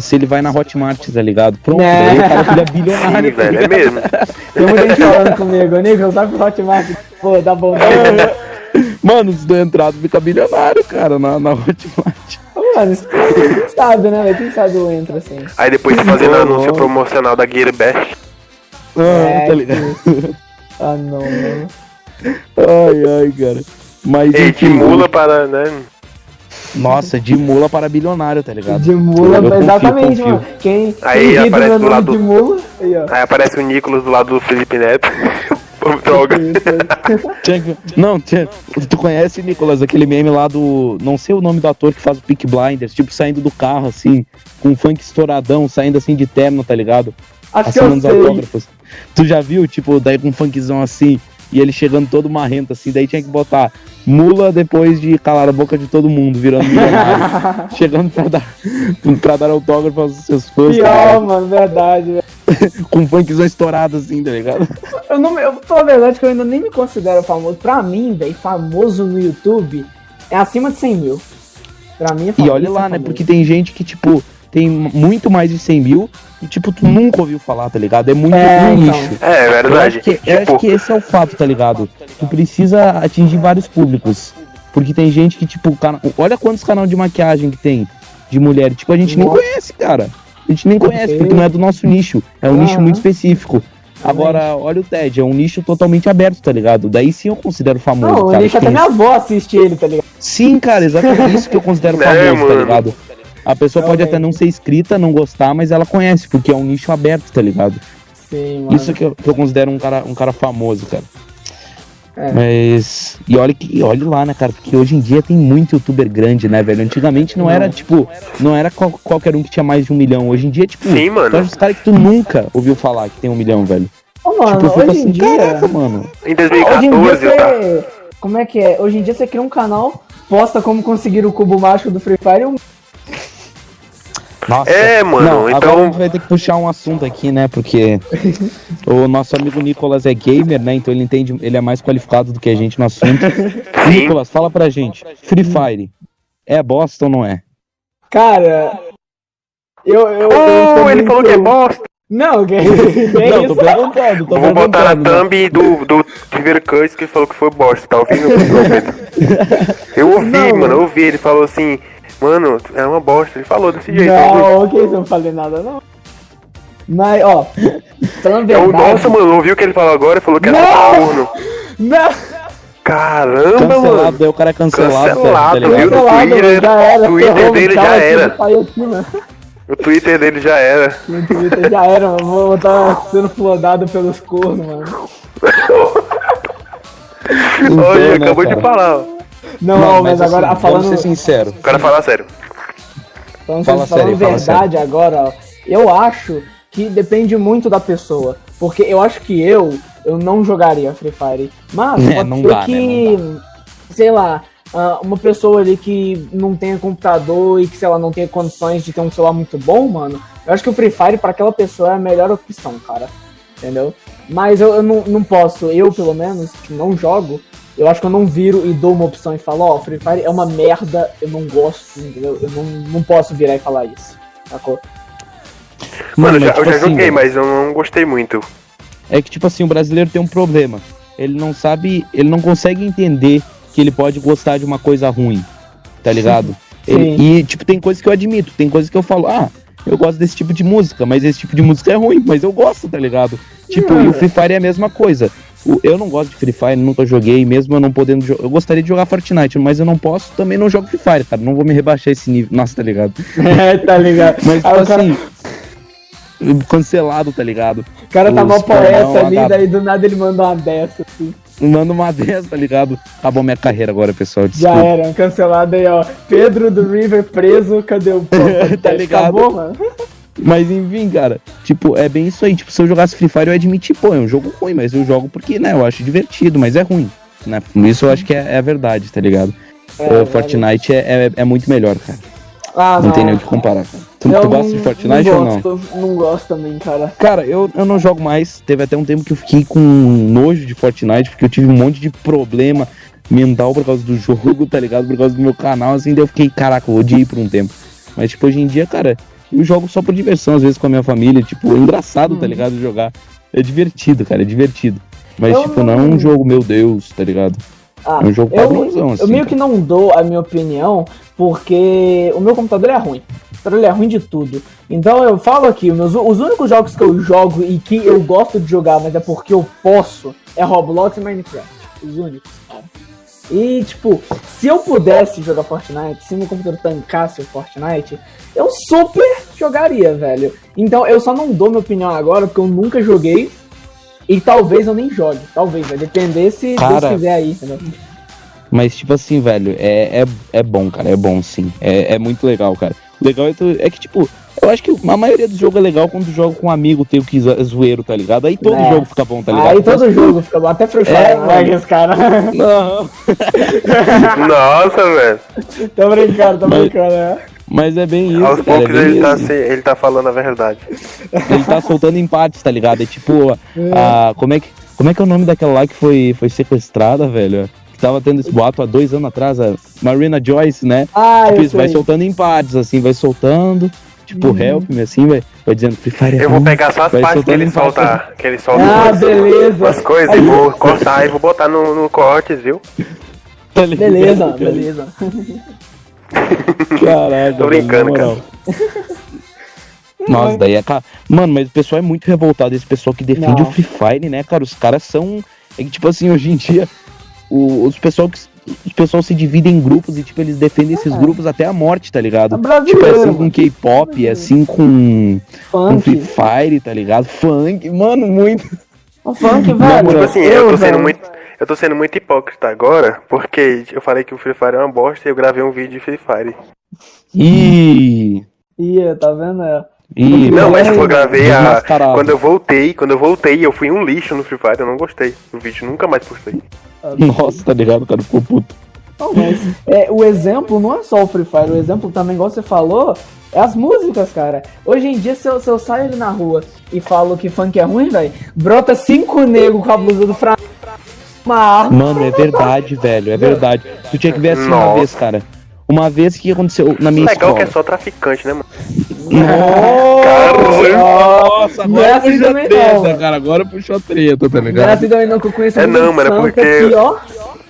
Se ele vai na Hotmart, tá ligado? Pronto, É. daí o cara vira Sim, bilionário. tá velho, é mesmo. Tem muita gente falando comigo, Nico, sabe o Hotmart? Pô, dá bom. Dá bom. Mano, se der entrada, fica bilionário, cara, na, na Hotmart. Mano, quem sabe, né? velho? Quem sabe eu entro assim. Aí depois você fazendo Ô, anúncio louco. promocional da Gear Best. Ah, É, tá ligado? Ah, não, mano. Ai, ai, cara. Mas Ei, de mula para, né? Nossa, de mula para bilionário, tá ligado? De mula, Eu confio, exatamente, confio. mano. Quem, Aí quem aparece do lado- de mula, aí, ó. Aí aparece o Nicolas do lado do Felipe Neto. Droga. Não, tinha... tu conhece, Nicolas, aquele meme lá do. Não sei o nome do ator que faz o Peak Blinders, tipo, saindo do carro, assim, com um funk estouradão, saindo assim de terno, tá ligado? Acho que eu sei. autógrafos. Tu já viu, tipo, daí com um funkzão assim, e ele chegando todo marrento, assim, daí tinha que botar mula depois de calar a boca de todo mundo, virando milionário. chegando pra dar, pra dar autógrafo aos seus fãs, Pior, ligado? mano, verdade. com funkzão estourado, assim, tá ligado? Eu não, eu a verdade que eu ainda nem me considero famoso. Pra mim, velho, famoso no YouTube é acima de 100 mil. Pra mim é E famoso. olha lá, é né? Porque tem gente que, tipo, tem muito mais de 100 mil e, tipo, tu nunca ouviu falar, tá ligado? É muito É, então. nicho. É, Eu verdade. acho, que, eu Tipo, acho que esse é o fato, tá ligado? Tu precisa atingir vários públicos. Porque tem gente que, tipo, cana... olha quantos canal de maquiagem que tem de mulher. Tipo, a gente nem Nossa. conhece, cara. A gente nem conhece, porque não é do nosso nicho. É um Aham. nicho muito específico. Agora, olha o TED, é um nicho totalmente aberto, tá ligado? Daí sim eu considero famoso. Não, cara, deixa que até minha avó assistir ele, tá ligado? Sim, cara, exatamente isso que eu considero É, famoso, tá mano. ligado? A pessoa pode até Realmente. não ser inscrita, não gostar, mas ela conhece, porque é um nicho aberto, tá ligado? Sim, mano. Isso que eu, que eu considero um cara, um cara famoso, cara. É. Mas. E olha que olha lá, né, cara? Porque hoje em dia tem muito youtuber grande, né, velho? Antigamente não, era, tipo, não era qual- qualquer um que tinha mais de um milhão. Hoje em dia, tipo, Sim, mano. os caras que tu nunca ouviu falar que tem um milhão, velho. Ô, mano, tipo, hoje em assim, dia. caraca, mano. em Hoje em dia 2014 você. Como é que é? Hoje em dia você cria um canal, posta como conseguir o cubo mágico do Free Fire e um. Nossa. É, mano, Não, então- agora a gente vai ter que puxar um assunto aqui, né? Porque o nosso amigo Nicolas é gamer, né? Então ele entende, ele é mais qualificado do que a gente no assunto. Nicolas, fala pra gente. Free Fire é bosta ou não é? Cara. Eu. eu, eu Oh, ele muito- falou que é bosta. Não, que, que é não, isso? tô perguntando, tô Vou botar perguntando. na né? thumb do, do River Cuts que ele falou que foi bosta, tá ouvindo? Eu ouvi, Não. mano, eu ouvi. Ele falou assim, mano, é uma bosta. Ele falou desse jeito. Não, ok, não falei nada, não. Mas, ó. Falando verdade. nossa, mano, ouviu o que ele falou agora? Ele falou que era Não! corno. Não! Caramba, Cancelado, mano. daí o cara é cancelado, Cancelado, tá ligado? viu? Cancelado, Twitter- já era. Twitter dele já era. aqui. O Twitter dele já era. O Twitter já era, mano. Vou estar sendo flodado pelos cornos, mano. Olha, né, acabou cara? de falar. ó. Não, Não, mas, agora, assim, falando, vamos ser sinceros. O cara fala sério. falando, Fala falando sério, fala verdade agora, ó. Eu acho que depende muito da pessoa. Porque eu acho que eu, eu não jogaria Free Fire. Mas É, pode não ser dá, né, que, sei lá, ah, uma pessoa ali que não tenha computador e que, sei lá, não tenha condições de ter um celular muito bom, mano. Eu acho que o Free Fire pra aquela pessoa é a melhor opção, cara. Entendeu? Mas eu, eu não, não posso, eu pelo menos, que não jogo, eu acho que eu não viro e dou uma opção e falo, ó, Free Fire é uma merda, eu não gosto, entendeu? Eu não, não posso virar e falar isso. Sacou? Mano, eu já, mas, eu tipo já assim, joguei, velho, mas eu não gostei muito. É que, tipo assim, o brasileiro tem um problema. Ele não sabe, ele não consegue entender que ele pode gostar de uma coisa ruim, tá ligado? Ele- e, tipo, tem coisas que eu admito, tem coisas que eu falo, ah, eu gosto desse tipo de música, mas esse tipo de música é ruim, mas eu gosto, tá ligado? Tipo, e o Free Fire é a mesma coisa. Eu não gosto de Free Fire, nunca joguei, mesmo eu não podendo jogar. Eu gostaria de jogar Fortnite, mas eu não posso, também não jogo Free Fire, cara. Não vou me rebaixar esse nível. Nossa, tá ligado? É, tá ligado? Mas, tipo cara, assim. Cancelado, tá ligado? o cara tá mó poeta ali, daí do nada ele manda uma dessa, assim. Manda uma dessa, tá ligado? Acabou minha carreira agora, pessoal. Já Desculpa. era, cancelado aí, ó. Pedro do River preso, cadê o Tá ligado? Acabou, mano? Mas enfim, cara, tipo, é bem isso aí. Tipo, se eu jogasse Free Fire, eu admiti, pô, é um jogo ruim, mas eu jogo porque, né, eu acho divertido, mas é ruim. Né? Isso eu acho que é, é a verdade, tá ligado? É, Uh, Fortnite é, é, é muito melhor, cara. Ah, Não, tem nem o que comparar. cara. Tu, tu gosta de Fortnite não ou não? não gosto também, cara. Cara, eu, eu não jogo mais. Teve até um tempo que eu fiquei com nojo de Fortnite, porque eu tive um monte de problema mental por causa do jogo, tá ligado? Por causa do meu canal, assim, daí eu fiquei, caraca, eu odiei por um tempo. Mas, tipo, hoje em dia, cara, eu jogo só por diversão, às vezes com a minha família, tipo, é engraçado, tá ligado? Jogar. É divertido, cara, é divertido. Mas, Eu tipo, não é não- um jogo, meu Deus, tá ligado? Ah, É um jogo eu, padrãozão, assim. eu meio que não dou a minha opinião, porque o meu computador é ruim. O computador ele é ruim de tudo. Então eu falo aqui, os, meus, os únicos jogos que eu jogo e que eu gosto de jogar, mas é porque eu posso, é Roblox e Minecraft. Os únicos, cara. E, tipo, se eu pudesse jogar Fortnite, se meu computador tancasse o Fortnite, eu super jogaria, velho. Então, eu só não dou minha opinião agora, porque eu nunca joguei. E talvez eu nem jogue. Talvez, vai depender se Cara, Deus quiser aí, entendeu? Mas, tipo assim, velho, é, é, é bom, cara. É bom, sim. É, é muito legal, cara. Legal é, tu- é que, tipo, eu acho que a maioria dos jogos é legal quando joga com um amigo teu que é zoeiro, tá ligado? Aí todo É. jogo fica bom, tá ligado? Aí todo jogo fica bom, até Free Fire, É, vai esse cara. Não, Nossa, velho. tô brincando, tô Mas- brincando, é. mas é bem isso, Aos cara. poucos é ele tá, se- ele tá falando a verdade. Ele tá soltando em partes, tá ligado? É tipo, a, como, é que, como é que é o nome daquela lá que foi, foi sequestrada, velho? Que tava tendo esse boato há dois anos atrás, a Marina Joyce, né? Ah, Tipo, vai soltando em partes, assim, vai soltando. Tipo, Uhum. help me, assim, vai, vai dizendo Free Fire é Eu vou pegar só as partes que ele solta. Que ele solta Ah, umas- beleza. umas coisas e vou cortar e vou botar no, no cortes, viu? Tá Beleza, cara? beleza. Caraca, Tô brincando, moral. Nossa, daí é. ca- Mano, mas o pessoal é muito revoltado, esse pessoal que defende Não. o Free Fire, né, cara? Os caras são. É que, tipo assim, hoje em dia, o- os pessoal que. Os pessoal se dividem em grupos e, tipo, eles defendem esses grupos até a morte, tá ligado? É Tipo, é assim com K-pop, é assim com, com Free. Fire, tá ligado? Funk, mano, muito. O funk, velho. Tipo assim, eu tô sendo velho. muito. Eu tô sendo muito hipócrita agora, porque eu falei que o Free Fire é uma bosta e eu gravei um vídeo de Free Fire. Ih. Ih, tá vendo? É. Ih, Não, mas eu gravei a. Quando eu voltei, quando eu voltei, eu fui um lixo no Free Fire, eu não gostei. O vídeo nunca mais postei. Nossa, tá ligado? O cara ficou puto. Não, mas é, o exemplo não é só o Free Fire, o exemplo também, igual você falou, é as músicas, cara. Hoje em dia, se eu, se eu saio ali na rua e falo que funk é ruim, velho, brota cinco negros com a blusa do Fra... Uma arma. Mano, é verdade, velho, é verdade. Tu tinha que ver assim uma Nossa. vez, cara. Uma vez que aconteceu na minha Legal escola. que é só traficante, né, mano? Nossa, Não é assim também não, mano. cara. Agora puxou a treta, tá Não é ligado? assim também não, que eu conheço É não, mano, é santa porque- ó,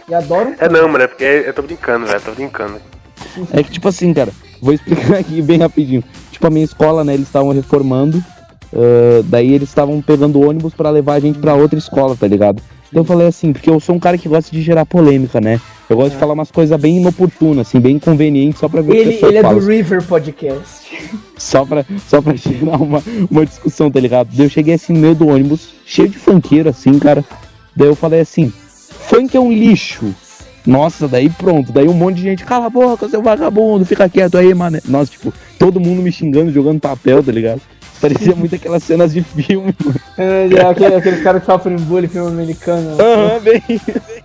e adoram É não, mano, é porque eu tô brincando, velho, tô brincando. É que, tipo assim, cara, vou explicar aqui bem rapidinho. Tipo, a minha escola, né, eles estavam reformando. ah, daí eles estavam pegando ônibus pra levar a gente pra outra escola, tá ligado? Então eu falei assim, porque eu sou um cara que gosta de gerar polêmica, né? Eu gosto de falar umas coisas bem inoportunas, assim, bem inconvenientes, só pra ver o que Ele, ele é fala. do River Podcast. Só pra, só pra gerar uma, uma discussão, tá ligado? Daí eu cheguei assim no meio do ônibus, cheio de funkeiro, assim, cara. Daí eu falei assim, funk é um lixo. Nossa, daí pronto. Daí um monte de gente, cala a boca, seu vagabundo, fica quieto aí, mano. Nossa, tipo, todo mundo me xingando, jogando papel, tá ligado? Parecia muito aquelas cenas de filme, mano. É, aquele- aqueles caras que sofrem bullying, filme americano. Aham, bem,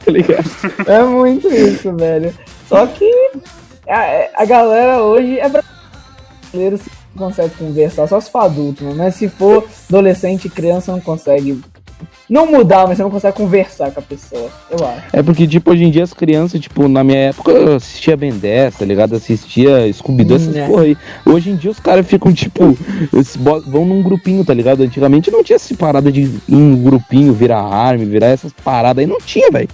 tá ligado? É muito isso, velho. Só que a, a galera hoje é brasileiro, se consegue conversar, só se for adulto, mano. Mas se for adolescente e criança, não consegue. Não mudar, mas você não consegue conversar com a pessoa, eu acho. É porque, tipo, hoje em dia as crianças, tipo, na minha época eu assistia Ben 10, tá ligado? Assistia Scooby-Doo, essas Hum, é. porra aí. Hoje em dia os caras ficam, tipo, vão num grupinho, tá ligado? Antigamente não tinha essa parada de um grupinho, virar arma, virar essas paradas aí. Não tinha, velho.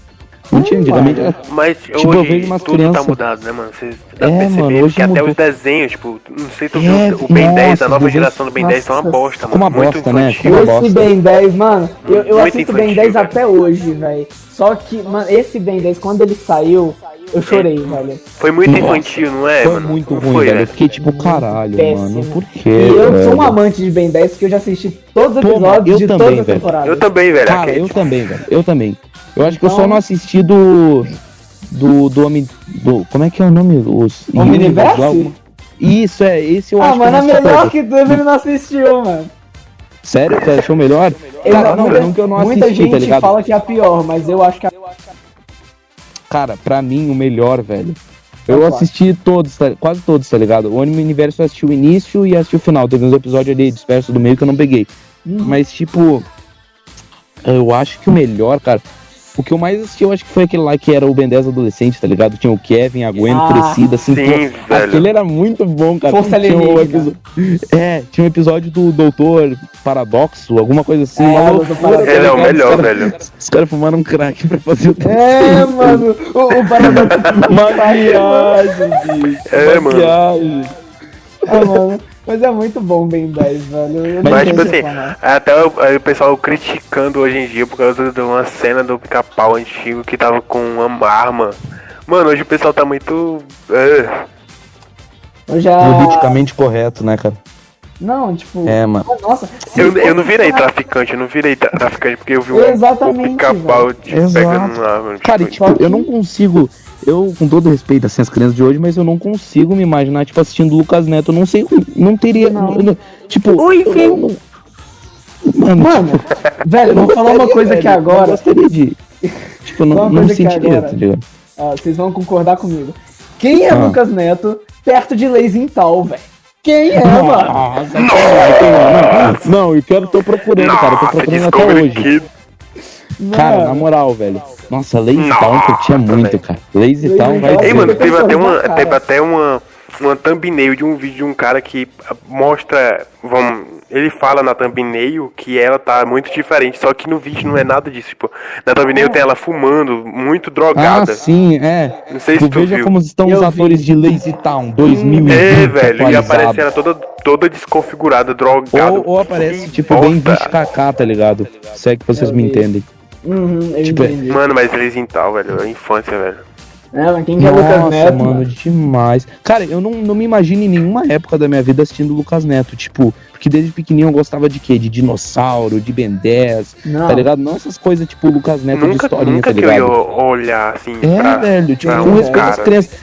Não tinha, antigamente era... Mas Tipo, eu hoje vejo umas tudo crianças- tá mudado, né, mano? Vocês dá É, pra perceber mano, hoje que até mudou. os desenhos, tipo, não sei se tu É, viu, o Ben 10, nossa, a nova geração do Ben 10 tá uma Nossa, bosta, mano. uma Muito bosta, né? infantil. Esse bosta. Ben 10, mano, eu, eu Muito assisto Ben infantil, 10 velho. até hoje, velho. Só que, mano, esse Ben 10, quando ele saiu, eu chorei, velho. Foi muito Nossa, infantil, não é, Foi mano? muito Não ruim, foi, velho. Eu velho. fiquei tipo, caralho, Péssimo. mano. Por quê? E eu velho? sou um amante de Ben 10 porque eu já assisti todos os episódios eu de também, todas as velho. temporadas. Eu também, velho. Cara, eu também, velho. Eu também. Eu acho que eu só Então- não assisti do. Do. Do homem. Do, como é que é o nome? Os. Omniverse? Isso, é. Esse eu Ah, acho mano, que é eu não assisti melhor que tudo ele não assistiu, mano. Sério? Você achou melhor? Eu- Cara, não, muita, não que eu não muita assisti, gente tá ligado? fala que é a pior, mas eu acho que a... Cara, pra mim, o melhor, velho. Qual Eu assisti todos, tá- quase todos, tá ligado? O Anime Universo eu assisti o início e assisti o final. Teve uns episódios ali dispersos do meio que eu não peguei. Uhum. Mas, tipo, eu acho que o melhor, cara. O que eu mais assisti, eu acho que foi aquele lá que era o Ben 10 adolescente, tá ligado? Tinha o Kevin, a Gwen Ah, crescida, assim. sim, pô. Aquele era muito bom, cara. Força tinha um episo- É, tinha um episódio do Doutor Paradoxo, alguma coisa assim. É, Doutor Ele é o melhor, cara- velho. Os caras fumaram um crack pra fazer o É, mano, o, o paradoxo... Maquiagem, bicho. É, mano. Maquiagem. Ah, mano, mas é muito bom Ben 10, velho. Eu Mas, tipo o assim, até o, o pessoal criticando hoje em dia por causa de uma cena do pica-pau antigo que tava com uma arma Mano, hoje o pessoal tá muito. Eu já. Politicamente correto, né, cara? Não, tipo. É, mano. Nossa. eu, fosse eu não virei traficante, eu não virei tra- traficante porque eu vi um, um pica-pau de Exato. pegando lá, mano. Cara, Tipo, tipo, eu não consigo. Eu, com todo respeito assim, às crianças de hoje, mas eu não consigo me imaginar, tipo, assistindo Lucas Neto. Eu não sei. Não teria. Não. eu não- tipo. Oi, eu não- Mano, Mano, velho, eu vou falar uma coisa aqui velho, agora. Eu gostaria de. Tipo, não, não aqui sentiria, tá ligado? Ó, vocês vão concordar comigo. Quem é Ah. Lucas Neto perto de Leizintal, velho? Quem é, mano? Nossa, tem- não, não, eu quero, tô procurando, cara. Tô Nossa, procurando até hoje. Kid. Cara, Mano, na moral, velho. Nossa, Lazy Nossa, Town curtia muito, cara. Lazy Town vai Ei, mano, teve até, uma, teve até uma, uma thumbnail de um vídeo de um cara que ah, mostra. Vamos, ele fala na thumbnail que ela tá muito diferente, só que no vídeo não é nada disso. Tipo, na thumbnail tem ela fumando, muito Ah, drogada. sim, é. Não sei se Tu tu veja viu. como estão Eu os vi. atores de Lazy Town 2020 É, velho, e aparece ela toda, toda desconfigurada, drogada. Ou, ou aparece, tipo, bem bosta. 20kk, tá ligado? Se é que vocês me entendem. Uhum, eu Tipo, entendi. Mano, mas eles em tal, velho, é infância, velho. É, mas quem que é Lucas Neto? mano, mano? demais. Cara, eu não, não me imagino em nenhuma época da minha vida assistindo Lucas Neto. Tipo, porque desde pequenininho eu gostava de quê? De dinossauro, de Ben 10, Não. tá ligado? Não essas coisas tipo Lucas Neto de Nunca, historinha, nunca tá que eu ia ligado? olhar assim É, pra. velho, tipo, com um respeito às crianças.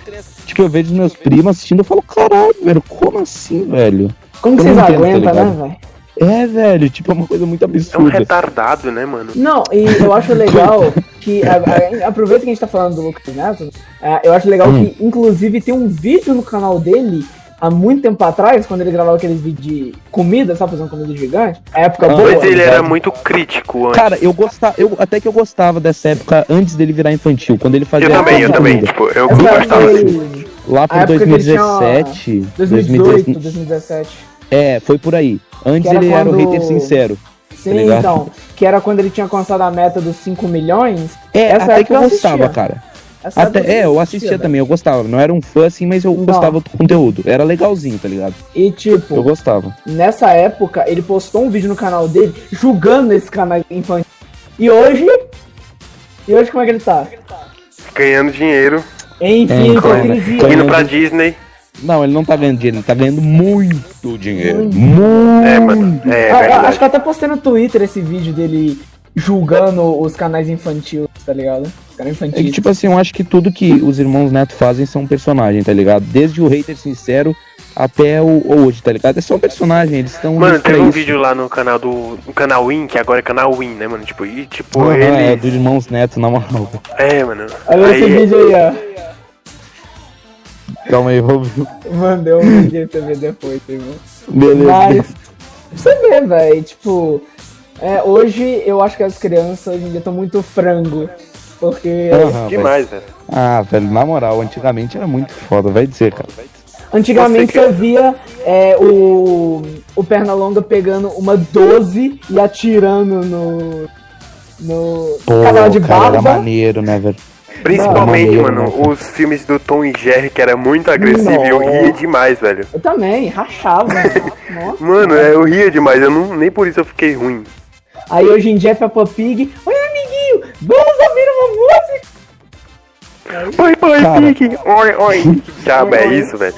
Tipo, eu vejo os meus primos assistindo, eu falo, caralho, velho, como assim, velho? Como que vocês tá aguentam, né, ligado? velho? É, velho, tipo, é uma coisa muito É um absurda. retardado, né, mano? Não, e eu acho legal que. a- a- Aproveita que a gente tá falando do Lucas Neto. é, eu acho legal Hum. que, inclusive, tem um vídeo no canal dele. Há muito tempo atrás, quando ele gravava aqueles vídeos de comida, sabe, fazendo comida gigante, a época Ah, boa. Mas ele era verdade. muito crítico antes. Cara, eu gostava, eu, até que eu gostava dessa época antes dele virar infantil, quando ele fazia eu também, eu também. Tipo, eu Essa gostava foi assim. Lá por época que ele tinha 2017, 2018, 2017. É, foi por aí. Antes ele era o quando- hater sincero. Sim, ligado? então. Que era quando ele tinha alcançado a meta dos 5 milhões. É, Essa até época que eu gostava, cara. Essa Até, é, eu assistia velho. também, eu gostava. Não era um fã assim, mas eu Não. gostava do conteúdo. Era legalzinho, tá ligado? E tipo, Eu gostava. nessa época, ele postou um vídeo no canal dele julgando esse canal infantil. E hoje. E hoje como é que ele tá? Ganhando dinheiro, Enfim, É, hipocrisia. Indo pra Disney. Não, ele não tá ganhando dinheiro, ele tá ganhando muito dinheiro. Muito. É, mano. É, Ah, acho que eu até postei no Twitter esse vídeo dele julgando os canais infantis, tá ligado? Os canais É que, infantis. tipo assim, eu acho que tudo que os irmãos Neto fazem são personagem, tá ligado? Desde o hater sincero até o o hoje, tá ligado? É só um personagem, eles estão. Mano, teve um isso. vídeo lá no canal do. No canal Win, que agora é canal Win, né, mano? Tipo, e tipo, é, ele. dos irmãos Neto, na moral. É, mano. Olha esse Aí, vídeo aí, ó. Calma aí, vou. Mandei um vídeo pra ver depois, irmão. Beleza. Mas, pra você ver, velho, tipo, é, hoje eu acho que as crianças hoje em dia estão muito frango. Porque velho. demais, velho. Ah, velho, na moral, antigamente era muito foda, vai dizer, cara. antigamente você via é, o, o Pernalonga pegando uma 12 e atirando no. No Pô, canal de cara, era barba. maneiro, né, velho? Principalmente, Não, mano, não. os filmes do Tom e Jerry, que era muito agressivo e eu Não. ria demais, velho. Eu também, rachava. Nossa. Mano, é, eu ria demais, eu não, nem por isso eu fiquei ruim. Aí hoje em dia é Peppa Pig. Oi, amiguinho, vamos ouvir uma música. Oi, oi, Cara. Pig. Oi, oi. Que diabo é isso, velho?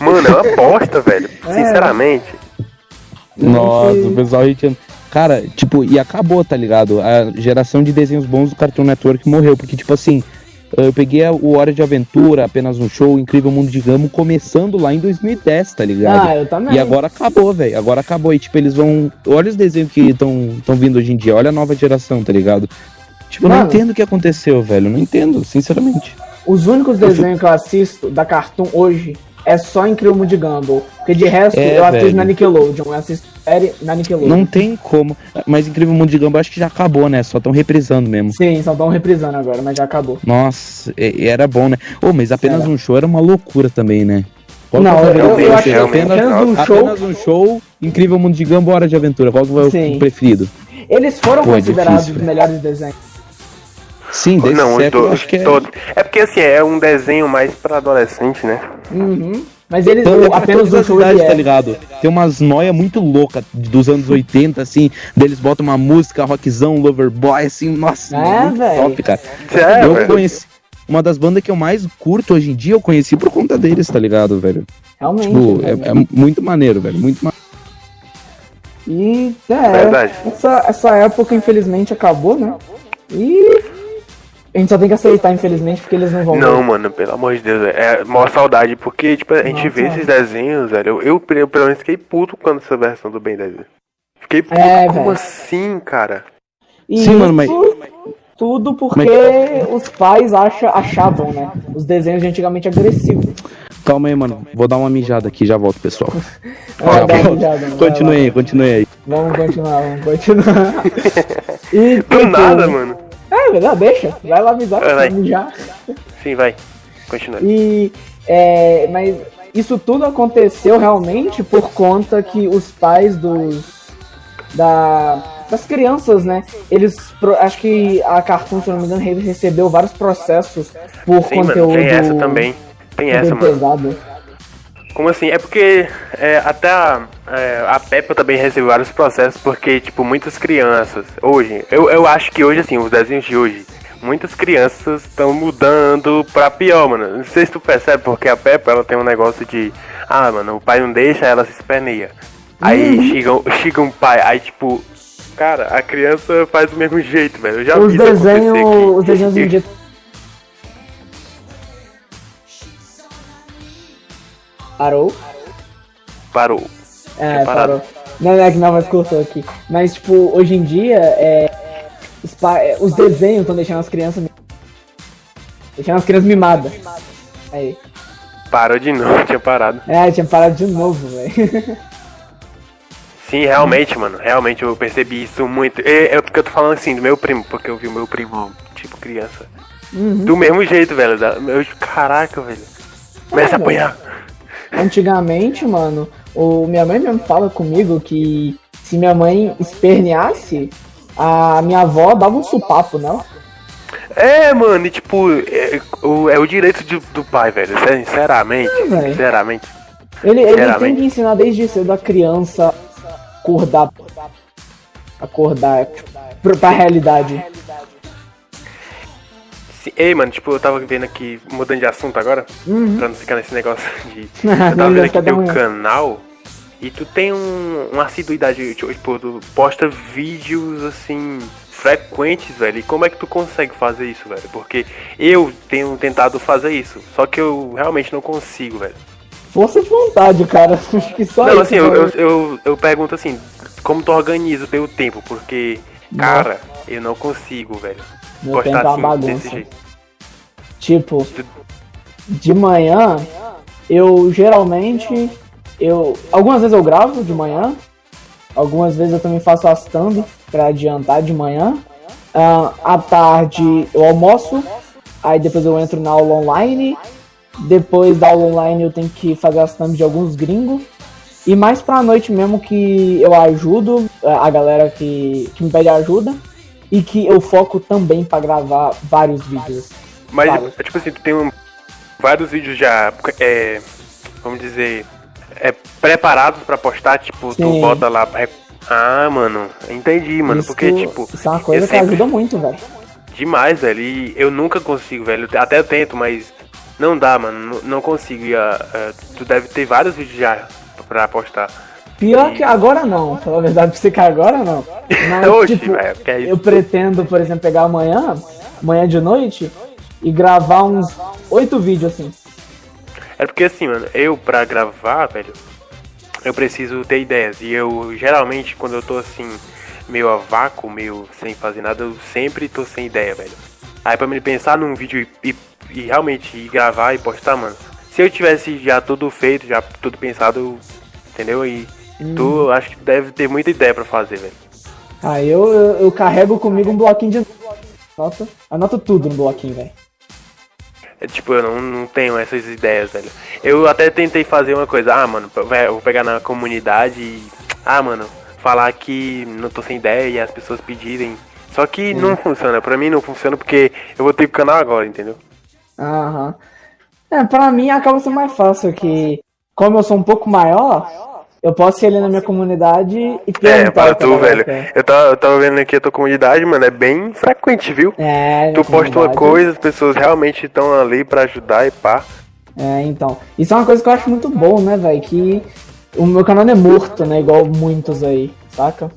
Mano, é uma bosta, velho. É. Sinceramente. Nossa, o pessoal hateando. Cara, tipo, e acabou, tá ligado? A geração de desenhos bons do Cartoon Network morreu, porque, tipo assim, eu peguei o Hora de Aventura, apenas um show, Incrível Mundo de Gamo, começando lá em 2010, tá ligado? Ah, eu também. E agora acabou, velho. Agora acabou. E, tipo, eles vão. Olha os desenhos que estão vindo hoje em dia. Olha a nova geração, tá ligado? Tipo, eu não Mano. entendo o que aconteceu, velho. Não entendo, sinceramente. Os únicos desenhos que eu assisto da Cartoon hoje é só Incrível Mundo de Gumball. Porque de resto É, eu assisto velho. na Nickelodeon. Eu assisto série na Nickelodeon. Não tem como. Mas Incrível Mundo de Gamba acho que já acabou, né? Só estão reprisando mesmo. Sim, só estão reprisando agora, mas já acabou. Nossa, era bom, né? Ô, mas apenas Era. um show era uma loucura também, né? Qual Não, é eu, eu, de acho que realmente, apenas um show. Apenas um show, Incrível Mundo de Gamba, Hora de Aventura. Qual que vai Sim. o preferido? Eles foram Pô, é considerados difícil, os melhores desenhos. Sim, desse não, século, acho que é... todo. É porque assim, é um desenho mais pra adolescente, né? Uhum. Mas eles, Então, é apenas as idades, tá é. ligado? Tem umas noia muito louca dos anos 80, assim, deles botam uma música, rockzão, Loverboy, assim, nossa, É, muito velho. top, cara. É, eu velho. conheci, uma das bandas que eu mais curto hoje em dia, eu conheci por conta deles, tá ligado, velho? Realmente. Tipo, velho. é, é muito maneiro, velho. Muito maneiro. E é, Verdade. essa, essa época infelizmente acabou, né? E a gente só tem que aceitar, infelizmente, porque eles não vão. Não, mano, pelo amor de Deus, velho, é maior saudade, porque, tipo, a gente Nossa. vê esses desenhos, velho. Eu, eu, eu, pelo menos fiquei puto quando essa versão do Ben 10. velho. Fiquei puto, É, como velho. assim, cara? E Sim, mano, mas- Tudo porque os pais acha, achavam, né? Os desenhos de antigamente agressivos. Calma aí, mano. Vou dar uma mijada aqui, já volto, pessoal. É, dá mano, vai Continue aí, continue aí. Vamos continuar, vamos continuar. E, Do tipo, nada, mano. É, verdade, deixa. Vai lá avisar Vai, já. Sim, vai. Continua. E é, mas isso tudo aconteceu realmente por conta que os pais dos da, das crianças, né? Eles acho que a Cartoon, se não me engano, re- recebeu vários processos por Sim, conteúdo mano, tem essa também. Tem essa, mano. pesado. Como assim? É porque é, até a, é, a Peppa também recebeu vários processos, porque, tipo, muitas crianças, hoje, eu, eu acho que hoje, assim, os desenhos de hoje, muitas crianças estão mudando pra pior, mano. Não sei se tu percebe, porque a Peppa, ela tem um negócio de, ah, mano, o pai não deixa, ela se esperneia. Aí chega, um- chega um pai, aí, tipo, cara, a criança faz do mesmo jeito, velho. Eu já Os vi aqui. os desenhos dia Parou? Parou. É, parado. parou. Não, não é que não, mas cortou aqui. Mas, tipo, hoje em dia, é, os, pa- é, os desenhos estão deixando as crianças. Deixando as crianças mimadas. Aí. Parou de novo, tinha parado. É, tinha parado de novo, velho. Sim, realmente, mano. Realmente eu percebi isso muito. É, é porque eu tô falando assim do meu primo, porque eu vi o meu primo, tipo, criança. Uhum. Do mesmo jeito, velho. Da, eu, caraca, velho. Começa a É, apanhar. Antigamente, mano, o, minha mãe mesmo fala comigo que se minha mãe esperneasse, a minha avó dava um supapo, não? É, mano, e tipo, é, o, é o direito de- do pai, velho. Sinceramente. É, sinceramente. Ele, ele Sinceramente. tem que ensinar desde cedo a criança acordar. Acordar tipo, pra, pra realidade. Ei, mano, tipo, eu tava vendo aqui, mudando de assunto agora, Uhum. pra não ficar nesse negócio de. Eu tava vendo aqui teu canal e tu tem um, uma assiduidade, tipo, tu posta vídeos assim frequentes, velho. E como é que tu consegue fazer isso, velho? Porque eu tenho tentado fazer isso, só que eu realmente não consigo, velho. Força de vontade, cara. Acho que só Não, isso. assim, eu, eu, eu, eu pergunto assim, como tu organiza o teu tempo? Porque, cara, eu não consigo, velho. Meu tempo é uma assim, bagunça. Tipo, de manhã, eu geralmente. Eu, algumas vezes eu gravo de manhã. Algumas vezes eu também faço as thumb pra adiantar de manhã. Ah, à tarde eu almoço. Aí depois eu entro na aula online. Depois da aula online eu tenho que fazer as thumb de alguns gringos. E mais pra noite mesmo que eu ajudo eh, a galera que, que me pede ajuda. E que eu foco também pra gravar vários vídeos. Mas, Claro. é tipo assim, tu tem um- vários vídeos já, é, vamos dizer, é, preparados pra postar, tipo, tu Sim. bota lá. pra- Ah, mano, entendi, mano, isso, porque, tipo, isso é uma coisa que sempre- ajuda muito, velho. demais, velho, e eu nunca consigo, velho, até eu tento, mas não dá, mano, não, não consigo, e, ah, ah, tu deve ter vários vídeos já pra postar. Pior que agora não, pela verdade, pra você que agora não. Mas, Oxe, tipo, que é eu pretendo, por exemplo, pegar amanhã, amanhã de noite, e gravar uns oito vídeos assim. É porque assim, mano, eu pra gravar, velho, eu preciso ter ideias. E eu geralmente, quando eu tô assim, meio a vácuo, meio sem fazer nada, eu sempre tô sem ideia, velho. Aí pra me pensar num vídeo e, e- e realmente ir gravar e postar, mano. Se eu tivesse já tudo feito, já tudo pensado, eu- entendeu? E tu eu acho que deve ter muita ideia pra fazer, velho. Aí eu, eu, eu carrego comigo um bloquinho de. Anota, anoto tudo no bloquinho, velho. É, tipo, eu não, não tenho essas ideias, velho. Eu até tentei fazer uma coisa, ah, mano, eu vou pegar na comunidade e. Ah, mano, falar que não tô sem ideia e as pessoas pedirem. Só que não funciona, pra mim não funciona porque eu vou ter o canal agora, entendeu? Aham. É, pra mim acaba sendo mais fácil que, como eu sou um pouco maior, Eu posso ir ali na minha comunidade e É, perguntar. para o que a tu, velho. quer. Eu tava, eu tava vendo aqui a tua comunidade, mano, é bem frequente, viu? É, Tu posta uma coisa, as pessoas realmente estão ali pra ajudar e pá. É, então. Isso é uma coisa que eu acho muito bom, né, velho? Que o meu canal não é morto, né? Igual muitos aí, saca?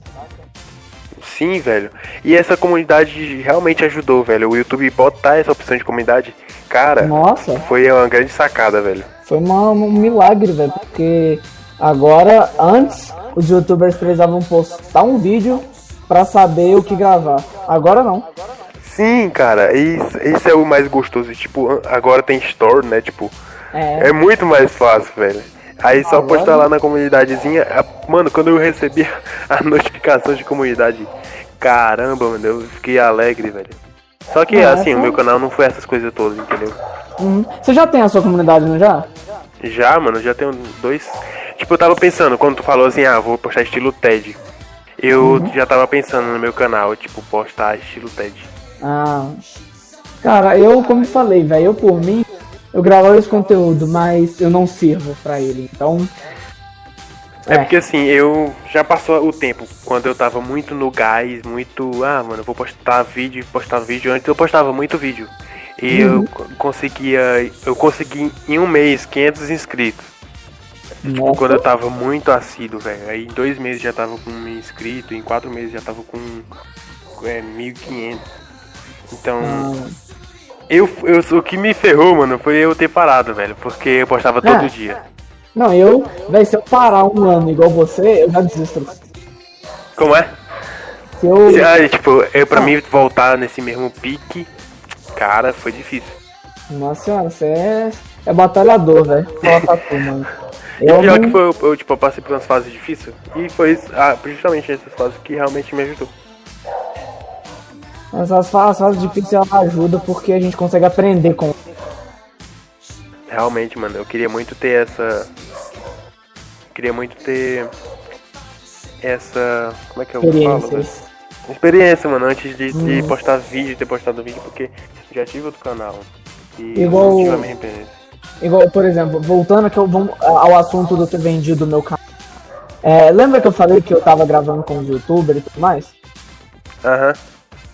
Sim, velho. E essa comunidade realmente ajudou, velho. O YouTube botar essa opção de comunidade, cara, Nossa, foi uma grande sacada, velho. foi uma- um milagre, velho. Porque agora, antes, os youtubers precisavam postar um vídeo pra saber o que gravar. Agora não. Sim, cara, isso, isso é o mais gostoso. Tipo, agora tem store, né? Tipo, É. é muito mais fácil, velho. Aí só Agora- postar lá na comunidadezinha. Mano, quando eu recebi a notificação de comunidade, caramba, mano, eu fiquei alegre, velho. Só que Ah, assim, essa- o meu canal não foi essas coisas todas, entendeu? Uhum. Você já tem a sua comunidade, não já? Já, mano, já tenho dois. Tipo, eu tava pensando, quando tu falou assim, ah, vou postar estilo TED. Eu Uhum. já tava pensando no meu canal, tipo, postar estilo TED. Ah. Cara, eu, como falei, velho, eu por mim, eu gravo esse conteúdo, mas eu não sirvo pra ele. Então. É porque assim, eu já passou o tempo quando eu tava muito no gás, muito, ah, mano, vou postar vídeo, postar vídeo. Antes eu postava muito vídeo. E Uhum. eu co- conseguia, eu consegui em um mês 500 inscritos. Nossa. Quando eu tava muito assíduo, velho. Aí em dois meses já tava com um inscrito, em quatro meses já tava com é, 1.500. Então, Ah, eu, eu, o que me ferrou, mano, foi eu ter parado, velho. Porque eu postava todo Ah. dia. não, eu, velho, se eu parar um ano igual você, eu já desisto. Como é? Se eu. Se- Aí, tipo, eu, pra Ah. mim voltar nesse mesmo pique, cara, foi difícil. Nossa senhora, você é, é batalhador, velho. Fala pra tu, mano. Eu pior não- que foi, eu, eu, tipo, eu passei por umas fases difíceis. E foi ah, justamente essas fases que realmente me ajudou. Essas fases, fases difíceis ela ajuda porque a gente consegue aprender com. Realmente, mano, eu queria muito ter essa. Queria muito ter. Essa. Como é que eu falo, velho? experiências. Experiência, mano, antes de, Hum. de postar vídeo, ter postado vídeo, porque já tive outro canal. E Igual- eu não tive a minha experiência. Igual, por exemplo, voltando aqui ao, vamos- ao assunto do ter vendido o meu canal. É, lembra que eu falei que eu tava gravando com os youtubers e tudo mais? Aham.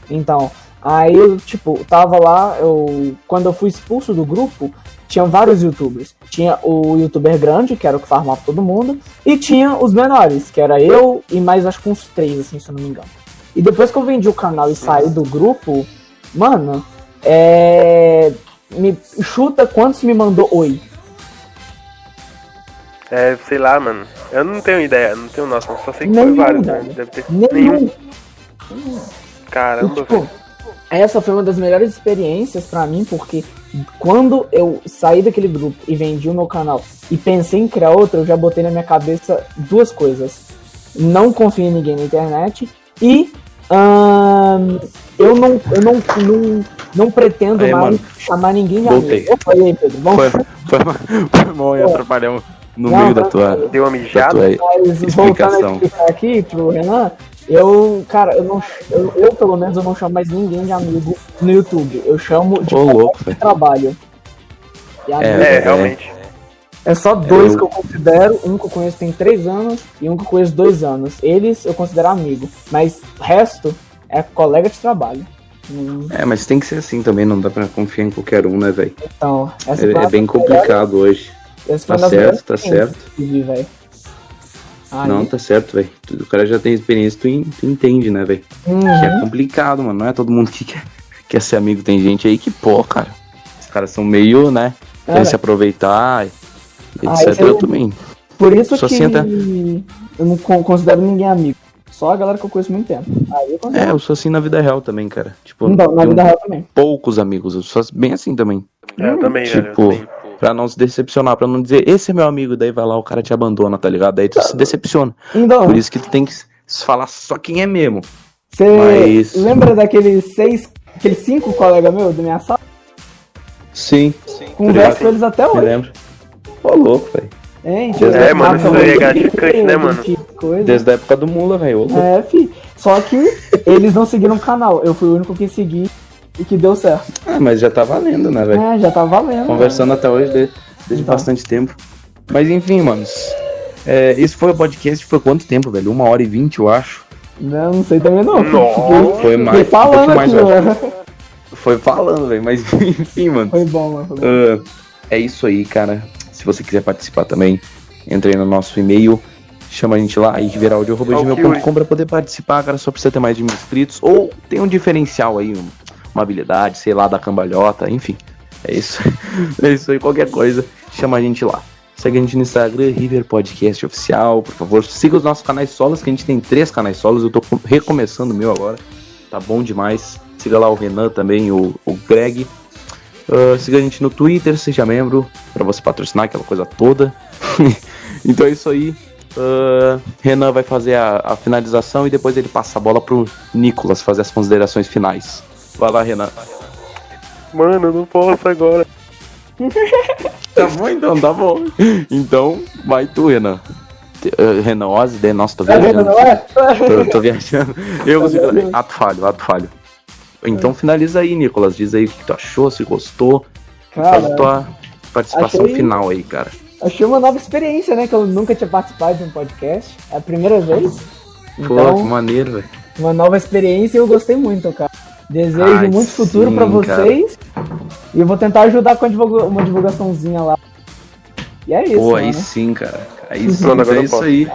Então, aí eu, tipo, tava lá, eu. Quando eu fui expulso do grupo, tinha vários youtubers. Tinha o youtuber grande, que era o que farmava todo mundo, e tinha os menores, que era eu e mais acho que uns três, assim, se eu não me engano. E depois que eu vendi o canal e saí do grupo, mano, é. Me chuta quantos me mandou oi. É, sei lá, mano. Eu não tenho ideia, não tenho noção. Só sei que Nenhum, foi vários, né? Deve ter Nenhum. Caramba, Tipo, velho. essa foi uma das melhores experiências pra mim, porque quando eu saí daquele grupo e vendi o meu canal e pensei em criar outro, eu já botei na minha cabeça duas coisas. Não confio em ninguém na internet e ahn, eu, não, eu não, não, não pretendo Aí, mais mano. chamar ninguém de Voltei. amigo. Opa, aí, Pedro? Vamos Foi, foi, foi mal e atrapalhamos no Não, meio da tua, Deu uma da mijada? voltando a explicação. explicar aqui pro Renan, eu, cara, eu não eu, eu, pelo menos eu não chamo mais ninguém de amigo no YouTube. Eu chamo de louco, de trabalho. E amigo É, é, realmente. Só dois Eu- que eu considero, um que eu conheço tem três anos e um que eu conheço dois anos. Eles eu considero amigo, mas o resto é colega de trabalho. Hum, É, mas tem que ser assim também, não dá pra confiar em qualquer um, né, velho? Então, essa É, é bem melhores- complicado hoje. essa Tá certo, tá certo. velho. Aí, Não, tá certo, velho. O cara já tem experiência, tu, tu entende, né, velho? uhum. Que é complicado, mano. Não é todo mundo que quer, quer ser amigo. Tem gente aí que, pô, cara. Os caras são meio, né? Querem Cara, se aproveitar, etc. é Eu também. Por isso Só que senta- eu não con- considero ninguém amigo. Só a galera que eu conheço muito tempo. Aí eu É, eu sou assim na vida real também, cara. Tipo, então, na vida real também. poucos amigos. Eu sou bem assim também. É, eu também, velho. eu Tipo, também. Pra não se decepcionar, pra não dizer, esse é meu amigo, daí vai lá, o cara te abandona, tá ligado? Daí tu se decepciona. Então, Por isso que tu tem que falar só quem é mesmo. você mas- lembra daqueles seis, aqueles cinco colegas meus da minha sala? Sim, Converso com eles até me hoje. lembro. Ô, louco, velho. Hein? É, mano, isso aí é gratificante, né, mano? Coisa. Desde a época do Mula, velho. É, fi. Só que eles não seguiram o canal. Eu fui o único que segui e que deu certo. Ah, mas já tá valendo, né, velho? É, já tá valendo. Conversando até hoje de- desde Então. bastante tempo. Mas enfim, manos. É, esse foi o podcast, foi quanto tempo, velho? Uma hora e vinte, eu acho. Não, não sei também não. Nossa, foi mais. Fiquei falando um mais, aqui, ó. mano. Foi falando, velho, mas enfim, mano. Foi bom, mano. Foi bom. Ah, é isso aí, cara. Se você quiser participar também, entre aí no nosso e-mail, chama a gente lá, riveraudio.gmail.com pra poder participar, cara. Só precisa ter mais de mil inscritos. Ou tem um diferencial aí, um- uma habilidade, sei lá, da cambalhota, enfim. É isso. É isso aí, qualquer coisa, chama a gente lá. Segue a gente no Instagram, River Podcast Oficial, por favor. Siga os nossos canais solos, que a gente tem três canais solos. Eu tô com- recomeçando o meu agora. Tá bom demais. Siga lá o Renan também, o, o Greg. Ah, siga a gente no Twitter, seja membro, pra você patrocinar aquela coisa toda. então é isso aí. Ah, Renan vai fazer a, a finalização e depois ele passa a bola pro Nicolas fazer as considerações finais. Vai lá, Renan. Mano, eu não posso agora. Tá bom então, tá bom. Então, vai tu, Renan. Ah, Renan Ozzy, daí, nossa, tô vendo, viajando. é? Tô, tô viajando. Eu? Ato falho, ato falho. Então finaliza aí, Nicolas. Diz aí o que tu achou, se gostou. Faz a Cara, tua participação achei- final aí, cara. achei uma nova experiência, né? Que eu nunca tinha participado de um podcast. É a primeira vez. Pô, Então, que maneiro, velho. uma nova experiência e eu gostei muito, cara. Desejo Ai, muito futuro sim, pra vocês. E eu vou tentar ajudar com divulga- uma divulgaçãozinha lá. E é isso, Pô, aí mano. sim, cara. Aí sim, Pronto, agora é isso aí.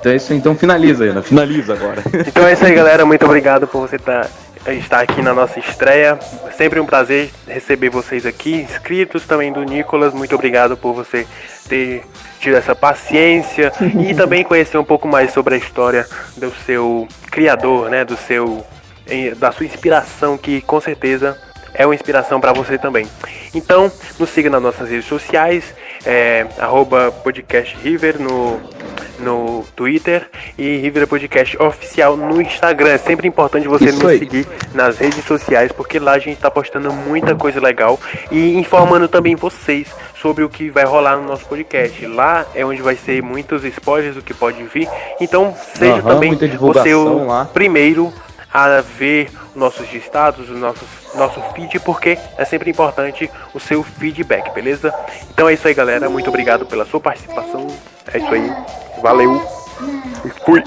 Então é isso aí. Então finaliza, Ana. Finaliza agora. Então é isso aí, galera. Muito obrigado por você tá, estar aqui na nossa estreia. Sempre um prazer receber vocês aqui, inscritos também do Nicolas. Muito obrigado por você ter tido essa paciência e também conhecer um pouco mais sobre a história do seu criador, né? Do seu eh, da sua inspiração, que com certeza é uma inspiração para você também. Então, nos siga nas nossas redes sociais, é, arroba podcast River no, no Twitter e River Podcast Oficial no Instagram. É sempre importante você Isso nos aí. seguir nas redes sociais, porque lá a gente está postando muita coisa legal e informando também vocês sobre o que vai rolar no nosso podcast. Lá é onde vai ser muitos spoilers do que pode vir. Então, seja Aham, também muita o lá. primeiro a ver nossos listados, o nosso, nosso feed, porque é sempre importante o seu feedback, beleza? Então é isso aí, galera. Muito obrigado pela sua participação. É isso aí. Valeu. E fui.